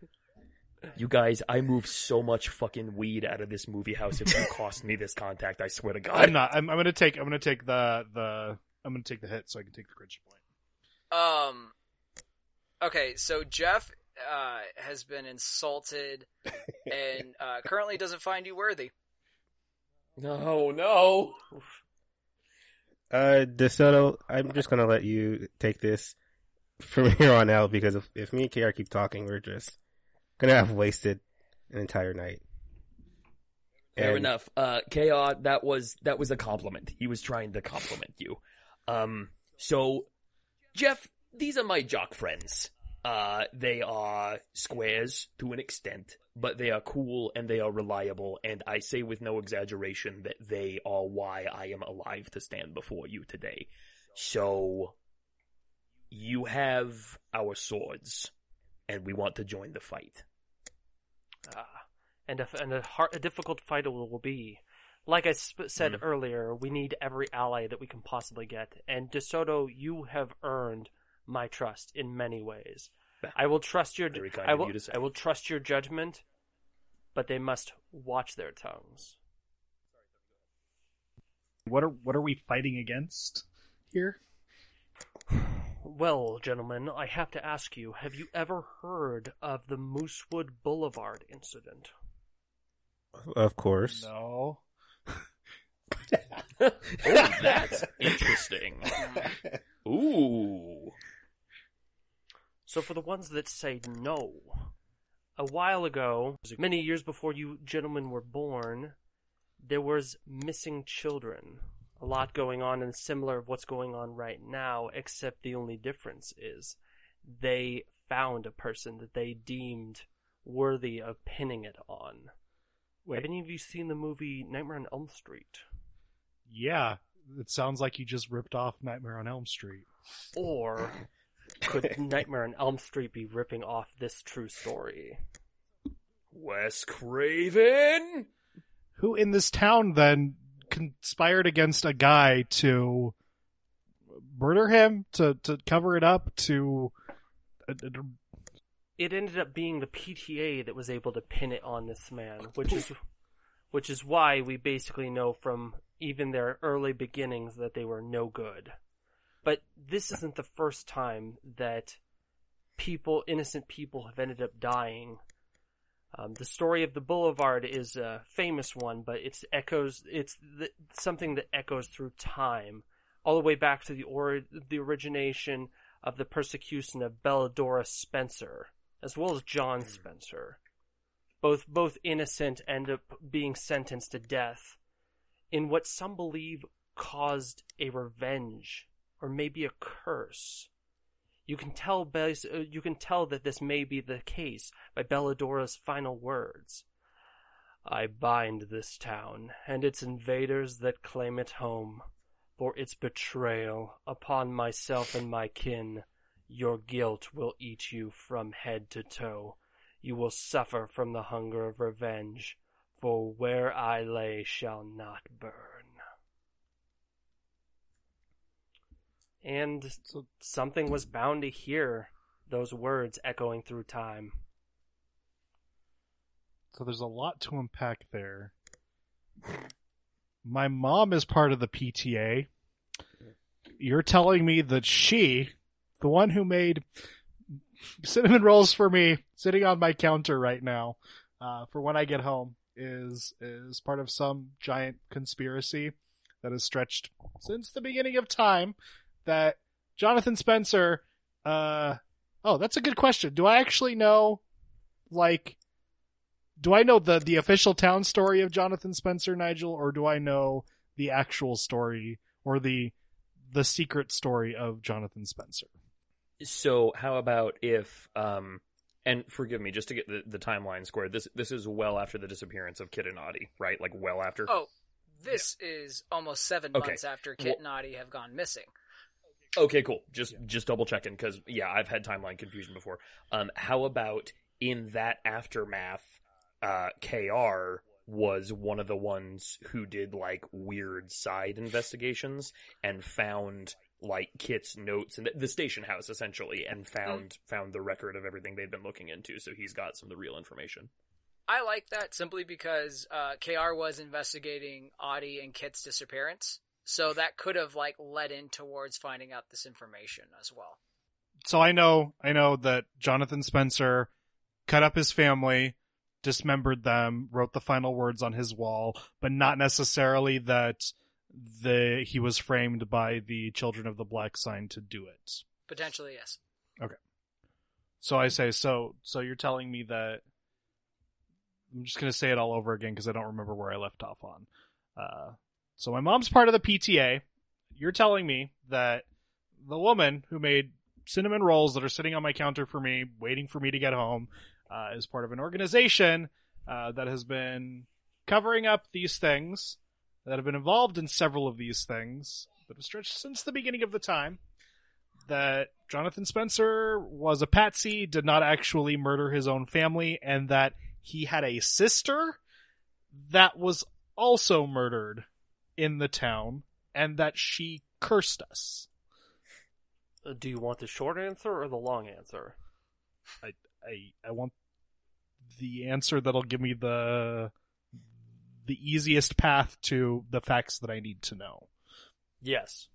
Speaker 4: You guys, I move so much fucking weed out of this movie house if you cost me this contact. I swear to God.
Speaker 3: I'm not I'm, I'm gonna take I'm gonna take the the I'm gonna take the hit so I can take the crunchy point.
Speaker 2: Um. Okay, so Jeff uh, has been insulted and uh, currently doesn't find you worthy.
Speaker 4: No, no.
Speaker 5: Uh, DeSoto, I'm just gonna let you take this from here on out because if, if me and KR keep talking, we're just gonna have wasted an entire night.
Speaker 4: Fair
Speaker 5: And-
Speaker 4: enough. Uh, KR, that was that was a compliment. He was trying to compliment you. Um, so Jeff, these are my jock friends. Uh, they are squares to an extent, but they are cool and they are reliable, and I say with no exaggeration that they are why I am alive to stand before you today. So, you have our swords, and we want to join the fight.
Speaker 6: Ah, and a, and a, hard, a difficult fight it will be. Like I sp- said
Speaker 4: Mm.
Speaker 6: earlier, we need every ally that we can possibly get. And DeSoto, you have earned my trust in many ways. I will trust your
Speaker 4: Very kind
Speaker 6: I
Speaker 4: of
Speaker 6: will
Speaker 4: you to say.
Speaker 6: I will trust your judgment, but they must watch their tongues.
Speaker 3: What are what are we fighting against here?
Speaker 6: Well, gentlemen, I have to ask you, have you ever heard of the Moosewood Boulevard incident?
Speaker 5: Of course.
Speaker 3: No.
Speaker 4: Oh, that's interesting. Ooh.
Speaker 6: So for the ones that say no, a while ago, many years before you gentlemen were born, there was missing children. A lot going on and similar of what's going on right now, except the only difference is they found a person that they deemed worthy of pinning it on.
Speaker 3: Wait.
Speaker 6: Have any of you seen the movie Nightmare on Elm Street?
Speaker 3: Yeah. It sounds like you just ripped off Nightmare on Elm Street.
Speaker 6: Or could Nightmare on Elm Street be ripping off this true story?
Speaker 4: Wes Craven?
Speaker 3: Who in this town then conspired against a guy to murder him, to to cover it up, to uh, uh,
Speaker 6: it ended up being the PTA that was able to pin it on this man, which is which is why we basically know from even their early beginnings that they were no good. But this isn't the first time that people, innocent people, have ended up dying. Um, the story of the Boulevard is a famous one, but it's echoes. It's the, something that echoes through time, all the way back to the or the origination of the persecution of Belladora Spencer, as well as John Spencer, both both innocent end up being sentenced to death, in what some believe caused a revenge or maybe a curse. You can tell uh, you can tell that this may be the case by Belladora's final words. I bind this town and its invaders that claim it home for its betrayal upon myself and my kin. Your guilt will eat you from head to toe. You will suffer from the hunger of revenge, for where I lay shall not burn. And something was bound to hear those words echoing through time.
Speaker 3: So there's a lot to unpack there. My mom is part of the PTA. You're telling me that she, the one who made cinnamon rolls for me, sitting on my counter right now, uh, for when I get home, is is part of some giant conspiracy that has stretched since the beginning of time. That Jonathan Spencer. Uh, oh, that's a good question. Do I actually know, like? do I know the the official town story of Jonathan Spencer, Nigel, or do I know the actual story or the the secret story of Jonathan Spencer?
Speaker 4: So how about if um and forgive me just to get the, the timeline squared. This this is well after the disappearance of Kit and Audie, right? Like well after.
Speaker 2: Oh, this is almost seven
Speaker 4: Okay.
Speaker 2: months after Kit and Audie have gone missing.
Speaker 4: Okay, cool. Just just double checking because yeah, I've had timeline confusion before. Um, how about in that aftermath, uh, Kr was one of the ones who did like weird side investigations and found like Kit's notes and the, the station house essentially, and found found the record of everything they'd been looking into. So he's got some of the real information.
Speaker 2: I like that simply because uh, KR was investigating Audie and Kit's disappearance, so that could have like led in towards finding out this information as well.
Speaker 3: So I know I know that Jonathan Spencer cut up his family, dismembered them, wrote the final words on his wall, but not necessarily that the he was framed by the Children of the Black Sign to do it.
Speaker 2: Potentially, yes. Okay.
Speaker 3: So I say, so so you're telling me that I'm just gonna say it all over again because I don't remember where I left off on. Uh, so my mom's part of the PTA. You're telling me that the woman who made cinnamon rolls that are sitting on my counter for me, waiting for me to get home, uh, is part of an organization uh, that has been covering up these things, that have been involved in several of these things, that have stretched since the beginning of the time that Jonathan Spencer was a patsy, did not actually murder his own family, and that he had a sister that was also murdered in the town, and that she cursed us.
Speaker 6: Uh, Do you want the short answer or the long answer?
Speaker 3: I I I want the answer that'll give me the the easiest path to the facts that I need to know.
Speaker 6: Yes.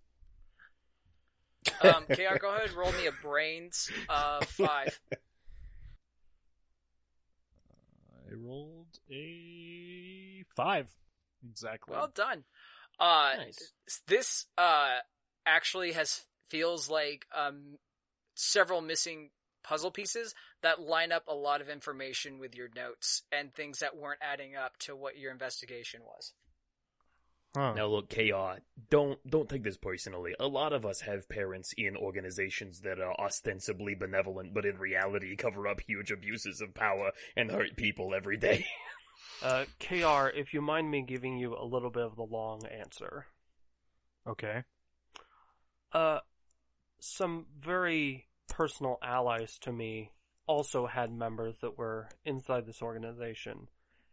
Speaker 2: Um, KR, go ahead and roll me a brains of five.
Speaker 3: I rolled a five. Exactly.
Speaker 2: Well done. Uh,
Speaker 4: Nice.
Speaker 2: this uh actually has feels like um several missing puzzle pieces that line up a lot of information with your notes and things that weren't adding up to what your investigation was.
Speaker 3: Huh.
Speaker 4: Now look, Chaos, don't don't take this personally. A lot of us have parents in organizations that are ostensibly benevolent, but in reality cover up huge abuses of power and hurt people every day.
Speaker 6: Uh, KR, if you mind me giving you a little bit of the long answer.
Speaker 3: Okay.
Speaker 6: Uh, some very personal allies to me also had members that were inside this organization.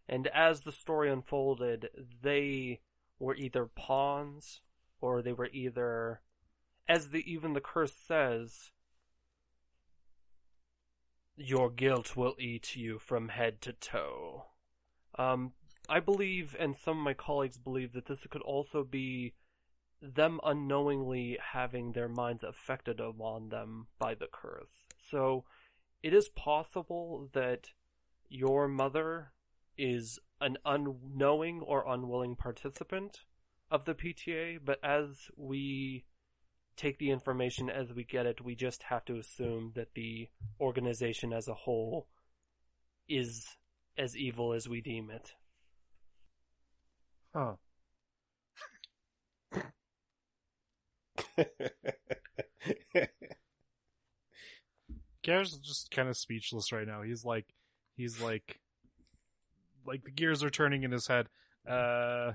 Speaker 6: And as the story unfolded, they were either pawns or they were either, as the even the curse says, your guilt will eat you from head to toe. Um, I believe, and some of my colleagues believe, that this could also be them unknowingly having their minds affected upon them by the curse. So, it is possible that your mother is an unknowing or unwilling participant, of the PTA, but as we take the information as we get it, we just have to assume that the organization as a whole is as evil as we deem it.
Speaker 3: Huh. Garrett's just kind of speechless right now. He's like, he's like, like the gears are turning in his head. Uh,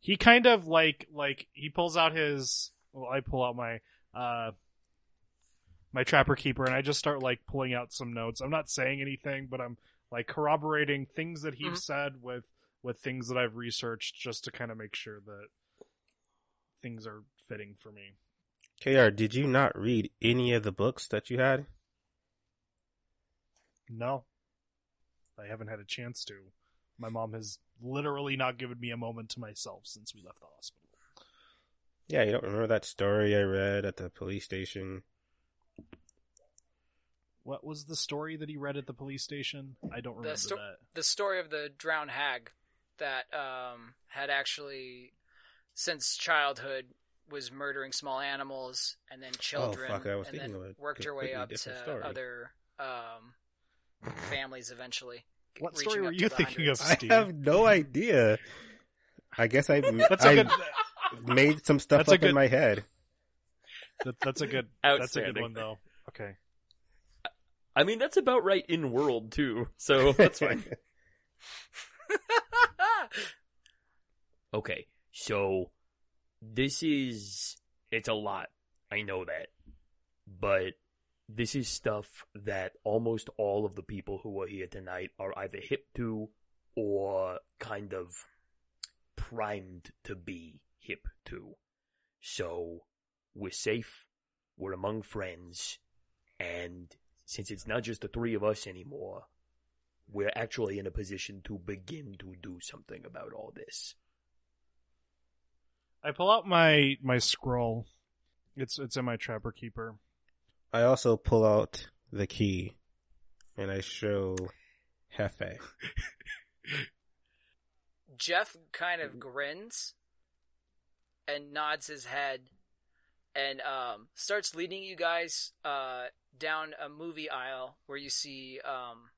Speaker 3: he kind of like, like he pulls out his. Well, I pull out my, uh, my trapper keeper, and I just start like pulling out some notes. I'm not saying anything, but I'm like corroborating things that he's
Speaker 2: Mhm.
Speaker 3: said with with things that I've researched, just to kind of make sure that things are fitting for me.
Speaker 5: KR, did you not read any of the books that you had?
Speaker 3: No. I haven't had a chance to. My mom has literally not given me a moment to myself since we left the hospital.
Speaker 5: Yeah, you don't remember that story I read at the police station?
Speaker 3: What was the story that he read at the police station? I don't remember
Speaker 2: sto-
Speaker 3: that.
Speaker 2: the story of the drowned hag that um, had actually, since childhood, was murdering small animals and then children, oh,
Speaker 5: fuck, I was
Speaker 2: and
Speaker 5: thinking
Speaker 2: then
Speaker 5: of a
Speaker 2: worked her way up to
Speaker 5: different story.
Speaker 2: other um, families eventually.
Speaker 3: What story were you
Speaker 2: the
Speaker 3: thinking of,
Speaker 2: hundreds.
Speaker 5: I have no idea. I guess I,
Speaker 3: That's a
Speaker 5: I
Speaker 3: good.
Speaker 5: made some stuff
Speaker 3: That's
Speaker 5: up
Speaker 3: good-
Speaker 5: in my head.
Speaker 3: That, that's a good. that's a
Speaker 4: Outstanding.
Speaker 3: good one though. Okay.
Speaker 4: I mean, that's about right in world too, so that's fine. Okay, so this is it's a lot. I know that. But this is stuff that almost all of the people who are here tonight are either hip to or kind of primed to be hip to. So we're safe, we're among friends, and since it's not just the three of us anymore, we're actually in a position to begin to do something about all this.
Speaker 3: I pull out my my scroll. It's it's in my trapper keeper.
Speaker 5: I also pull out the key and I show Hefe.
Speaker 2: Jeff kind of grins and nods his head and um, starts leading you guys uh, down a movie aisle where you see um,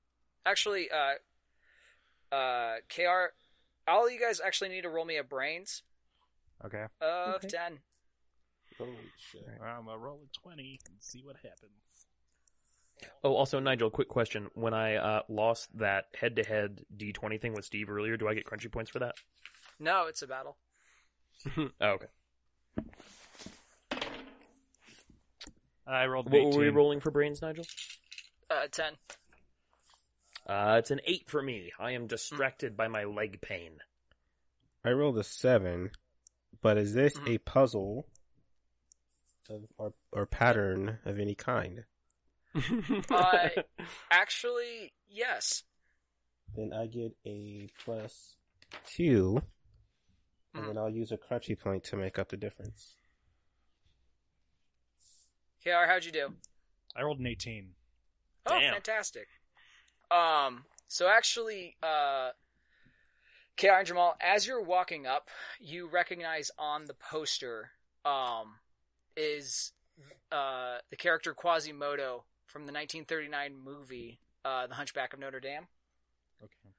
Speaker 2: actually uh, uh, KR. All of you guys actually need to roll me a brains
Speaker 3: Okay.
Speaker 2: of
Speaker 5: Okay.
Speaker 2: ten.
Speaker 5: Holy shit.
Speaker 3: I'm gonna roll a twenty and see what happens.
Speaker 4: Oh, also, Nigel, quick question. When I uh, lost that head to head D20 thing with Steve earlier, do I get crunchy points for that?
Speaker 2: No, it's a battle.
Speaker 4: oh, okay.
Speaker 3: I rolled an
Speaker 4: What were we rolling for brains, Nigel?
Speaker 2: Uh, ten.
Speaker 4: Uh, it's an 8 for me. I am distracted by my leg pain.
Speaker 5: I rolled a seven, but is this
Speaker 2: Mhm.
Speaker 5: a puzzle of, or, or pattern of any kind?
Speaker 2: Uh, Actually, yes.
Speaker 5: Then I get a plus two, and
Speaker 2: Mhm.
Speaker 5: then I'll use a crunchy point to make up the difference.
Speaker 2: KR, how'd you do?
Speaker 3: I rolled an eighteen.
Speaker 2: Oh,
Speaker 4: Damn.
Speaker 2: fantastic. Um, so actually, uh, KR and Jamal, as you're walking up, you recognize on the poster, um, is, uh, the character Quasimodo from the 1939 movie, uh, The Hunchback of Notre Dame.
Speaker 3: Okay.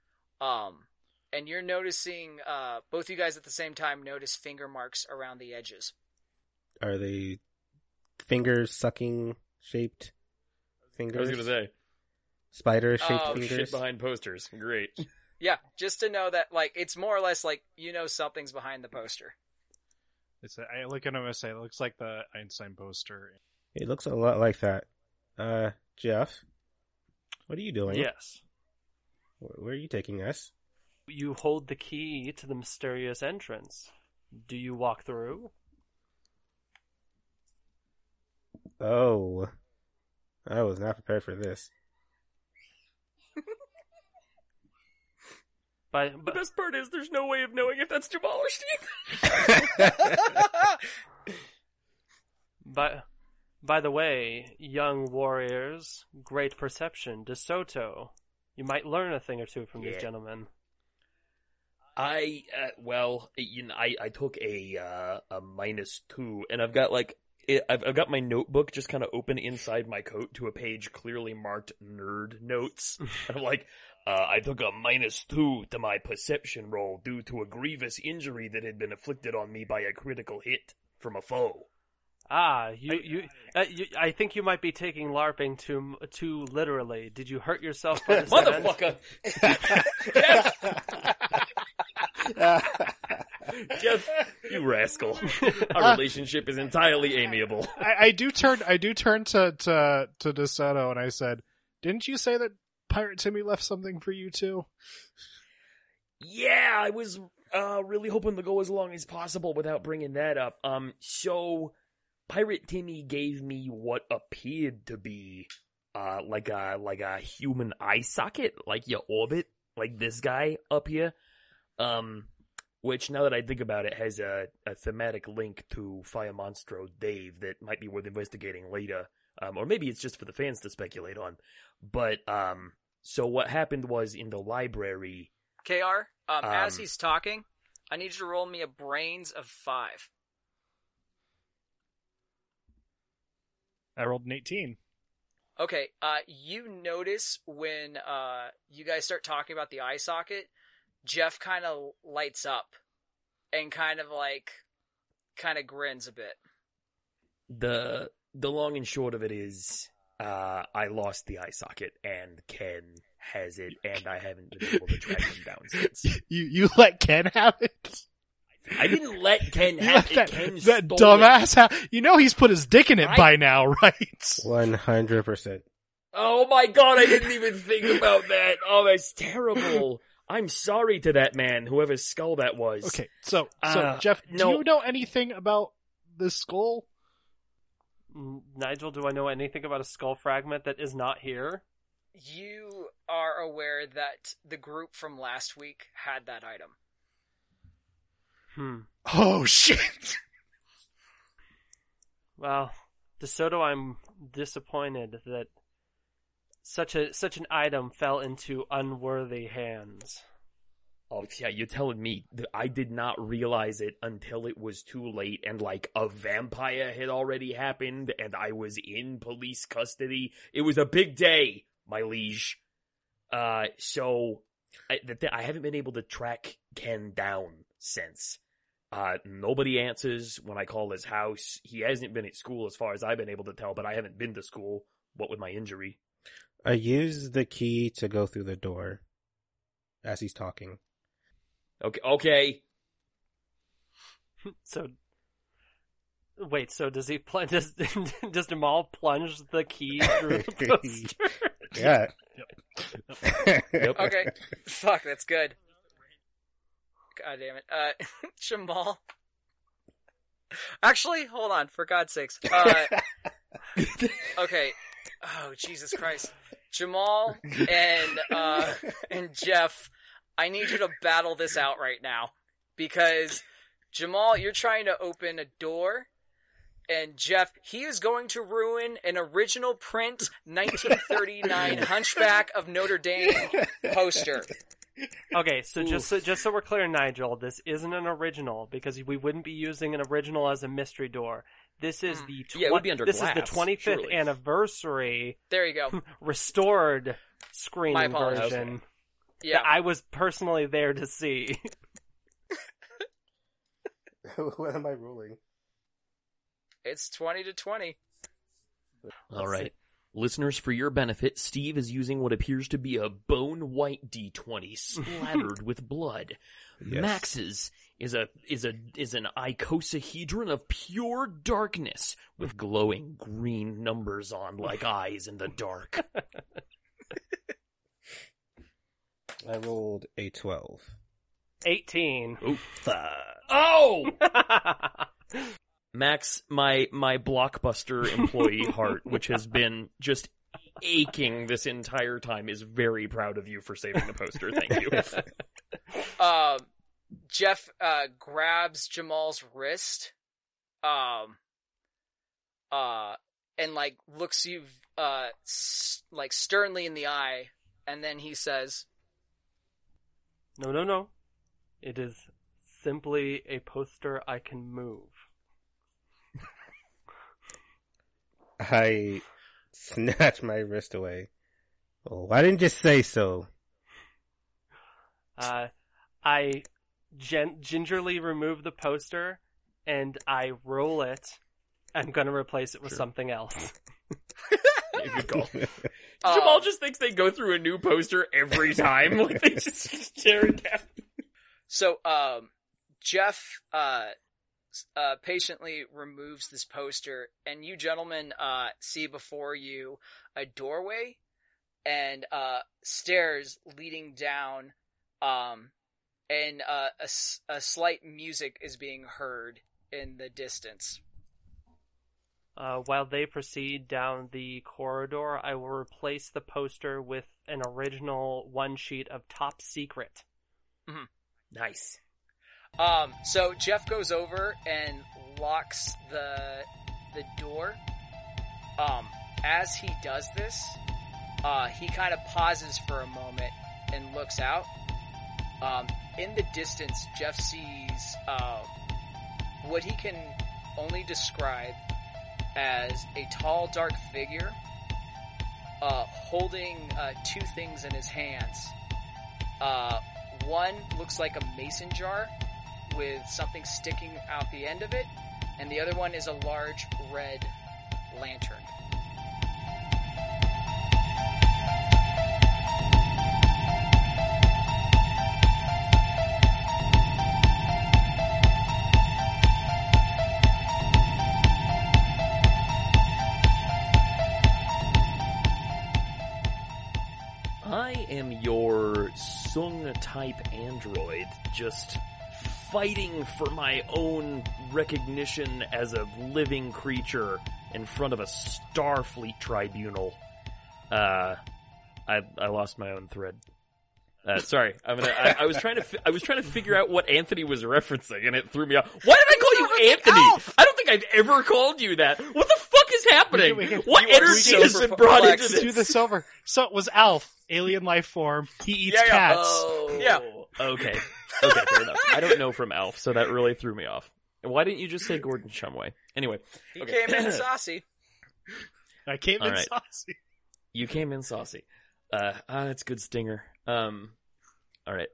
Speaker 2: Um, and you're noticing, uh, both you guys at the same time notice finger marks around the edges.
Speaker 5: Are they fingers sucking shaped fingers.
Speaker 4: I
Speaker 5: fingers?
Speaker 4: was going to say,
Speaker 5: Spider shaped
Speaker 2: Oh,
Speaker 4: oh, shit behind posters. Great.
Speaker 2: Yeah, just to know that, like, it's more or less like, you know something's behind the poster.
Speaker 3: It's a, I look at him and say, it looks like the Einstein poster.
Speaker 5: It looks a lot like that. Uh, Jeff, what are you doing?
Speaker 6: Yes.
Speaker 5: Wh- Where are you taking us?
Speaker 6: You hold the key to the mysterious entrance. Do you walk through?
Speaker 5: Oh, I was not prepared for this.
Speaker 6: But
Speaker 4: The best part is there's no way of knowing if that's Jamal or Steve.
Speaker 6: by, by the way, young warriors, great perception, DeSoto. You might learn a thing or two from
Speaker 4: Yeah.
Speaker 6: these gentlemen.
Speaker 4: I uh, well, you know, I I took a uh, a minus two, and I've got like it, I've I've got my notebook just kind of open inside my coat to a page clearly marked nerd notes. and I'm like, uh, I took a minus two to my perception roll due to a grievous injury that had been inflicted on me by a critical hit from a foe.
Speaker 6: Ah, you, you, uh, you, I think you might be taking LARPing too, too literally. Did you hurt yourself for this?
Speaker 4: Motherfucker! Jeff, you rascal. Our relationship is entirely amiable.
Speaker 3: I, I do turn I do turn to to to DeSoto and I said, "Didn't you say that Pirate Timmy left something for you too?"
Speaker 4: Yeah, I was uh, really hoping to go as long as possible without bringing that up. Um, so Pirate Timmy gave me what appeared to be uh like a like a human eye socket, like your orbit, like this guy up here. Um, which now that I think about it has a, a thematic link to Fire Monstro Dave that might be worth investigating later. Um, or maybe it's just for the fans to speculate on. But um, so what happened was in the library.
Speaker 2: KR, um, as
Speaker 4: Um,
Speaker 2: he's talking, I need you to roll me a brains of five.
Speaker 3: I rolled an eighteen.
Speaker 2: Okay, uh, you notice when uh, you guys start talking about the eye socket, Jeff kind of lights up and kind of like, kind of grins a bit.
Speaker 4: the the long and short of it is uh I lost the eye socket and Ken has it and I haven't been able to track him down since.
Speaker 3: You you let Ken have it.
Speaker 4: I didn't let Ken have
Speaker 3: let
Speaker 4: it.
Speaker 3: that,
Speaker 4: Ken
Speaker 3: that
Speaker 4: stole it.
Speaker 3: dumbass. Ha- you know he's put his dick in it
Speaker 4: I-
Speaker 3: by now, right?
Speaker 5: One hundred percent.
Speaker 4: Oh my god, I didn't even think about that. Oh, that's terrible. I'm sorry to that man, whoever's skull that was.
Speaker 3: Okay, so so
Speaker 4: Uh,
Speaker 3: Jeff, do
Speaker 4: no.
Speaker 3: you know anything about this skull?
Speaker 6: Mm, Nigel, do I know anything about a skull fragment that is not here?
Speaker 2: You are aware that the group from last week had that item.
Speaker 6: Hmm.
Speaker 3: Oh shit!
Speaker 6: Well, DeSoto, I'm disappointed that such a such an item fell into unworthy hands.
Speaker 4: Oh yeah, you're telling me that I did not realize it until it was too late and like a vampire had already happened and I was in police custody. It was a big day, my liege. Uh, so I, th- I haven't been able to track Ken down since. Uh, nobody answers when I call his house. He hasn't been at school as far as I've been able to tell, but I haven't been to school. What with my injury?
Speaker 5: I use the key to go through the door as he's talking.
Speaker 4: Okay, okay.
Speaker 6: So, wait. So does he plunge? Does does Jamal plunge the key through the poster?
Speaker 5: Yeah.
Speaker 4: Yep.
Speaker 2: Okay, fuck, that's good. God damn it. Uh, Jamal. Actually, hold on, for God's sakes. Uh, okay. Oh, Jesus Christ. Jamal and, uh, and Jeff, I need you to battle this out right now. Because, Jamal, you're trying to open a door, and Jeff, he is going to ruin an original print 1939 Hunchback of Notre Dame poster.
Speaker 6: Okay, so just so, just so we're clear, Nigel, this isn't an original because we wouldn't be using an original as a mystery door. This is
Speaker 2: Mm.
Speaker 6: the tw-
Speaker 4: Yeah, it would be under
Speaker 6: this is the 25th
Speaker 4: surely.
Speaker 6: anniversary
Speaker 2: There you go.
Speaker 6: restored
Speaker 2: My
Speaker 6: screening
Speaker 2: apologies.
Speaker 6: version
Speaker 2: Yeah.
Speaker 6: that I was personally there to see.
Speaker 5: what am I ruling?
Speaker 2: It's 20 to 20.
Speaker 4: All right. Listeners, for your benefit, Steve is using what appears to be a bone white D20 splattered with blood.
Speaker 5: Yes.
Speaker 4: Max's is a is a is an icosahedron of pure darkness with glowing green numbers on like eyes in the dark.
Speaker 5: I rolled a twelve.
Speaker 6: 18.
Speaker 4: Oh! Max, my my blockbuster employee heart, which has been just aching this entire time, is very proud of you for saving the poster. Thank you.
Speaker 2: Um, Jeff uh, grabs Jamal's wrist, um, uh, and like looks you uh s- like sternly in the eye, and then he says,
Speaker 6: no, no, no. It is simply a poster I can move.
Speaker 5: I snatch my wrist away. Well, why didn't you say so?
Speaker 6: Uh, I gen- gingerly remove the poster and I roll it. I'm gonna replace it with something else.
Speaker 4: Good call.
Speaker 2: Uh,
Speaker 4: Jamal just thinks they go through a new poster every time. Like they just tear it down.
Speaker 2: So, um, Jeff, uh, s- uh, patiently removes this poster, and you gentlemen, uh, see before you a doorway and, uh, stairs leading down, um, and, uh, a, s- a slight music is being heard in the distance.
Speaker 6: Uh, while they proceed down the corridor, I will replace the poster with an original one sheet of Top Secret.
Speaker 4: Nice.
Speaker 2: Um, so Jeff goes over and locks the the door. Um, as he does this, uh, he kind of pauses for a moment and looks out. Um, in the distance, Jeff sees uh, what he can only describe as a tall, dark figure uh, holding uh, two things in his hands. Uh, one looks like a mason jar with something sticking out the end of it, and the other one is a large red lantern.
Speaker 4: I am your Soong type android, just fighting for my own recognition as a living creature in front of a Starfleet tribunal. Uh, I I lost my own thread. Uh, sorry, I'm gonna. I, I was trying to. Fi- I was trying to figure out what Anthony was referencing, and it threw me off. Why did I call you Anthony? I don't think I've ever called you that. What the fuck is happening?
Speaker 3: We can- we can-
Speaker 4: what energy has been brought into
Speaker 2: perplexed.
Speaker 4: this?
Speaker 3: Do this over. So it was Alf, alien life form. He eats
Speaker 4: Yeah, yeah.
Speaker 3: cats.
Speaker 2: Oh,
Speaker 4: Yeah. Okay. Okay, fair enough. I don't know from Alf, so that really threw me off. Why didn't you just say Gordon Shumway? Anyway,
Speaker 2: He
Speaker 4: Okay.
Speaker 2: came in saucy.
Speaker 3: I came
Speaker 4: All
Speaker 3: in
Speaker 4: right.
Speaker 3: saucy.
Speaker 4: you came in saucy. Uh, ah, that's good stinger. Um, all right.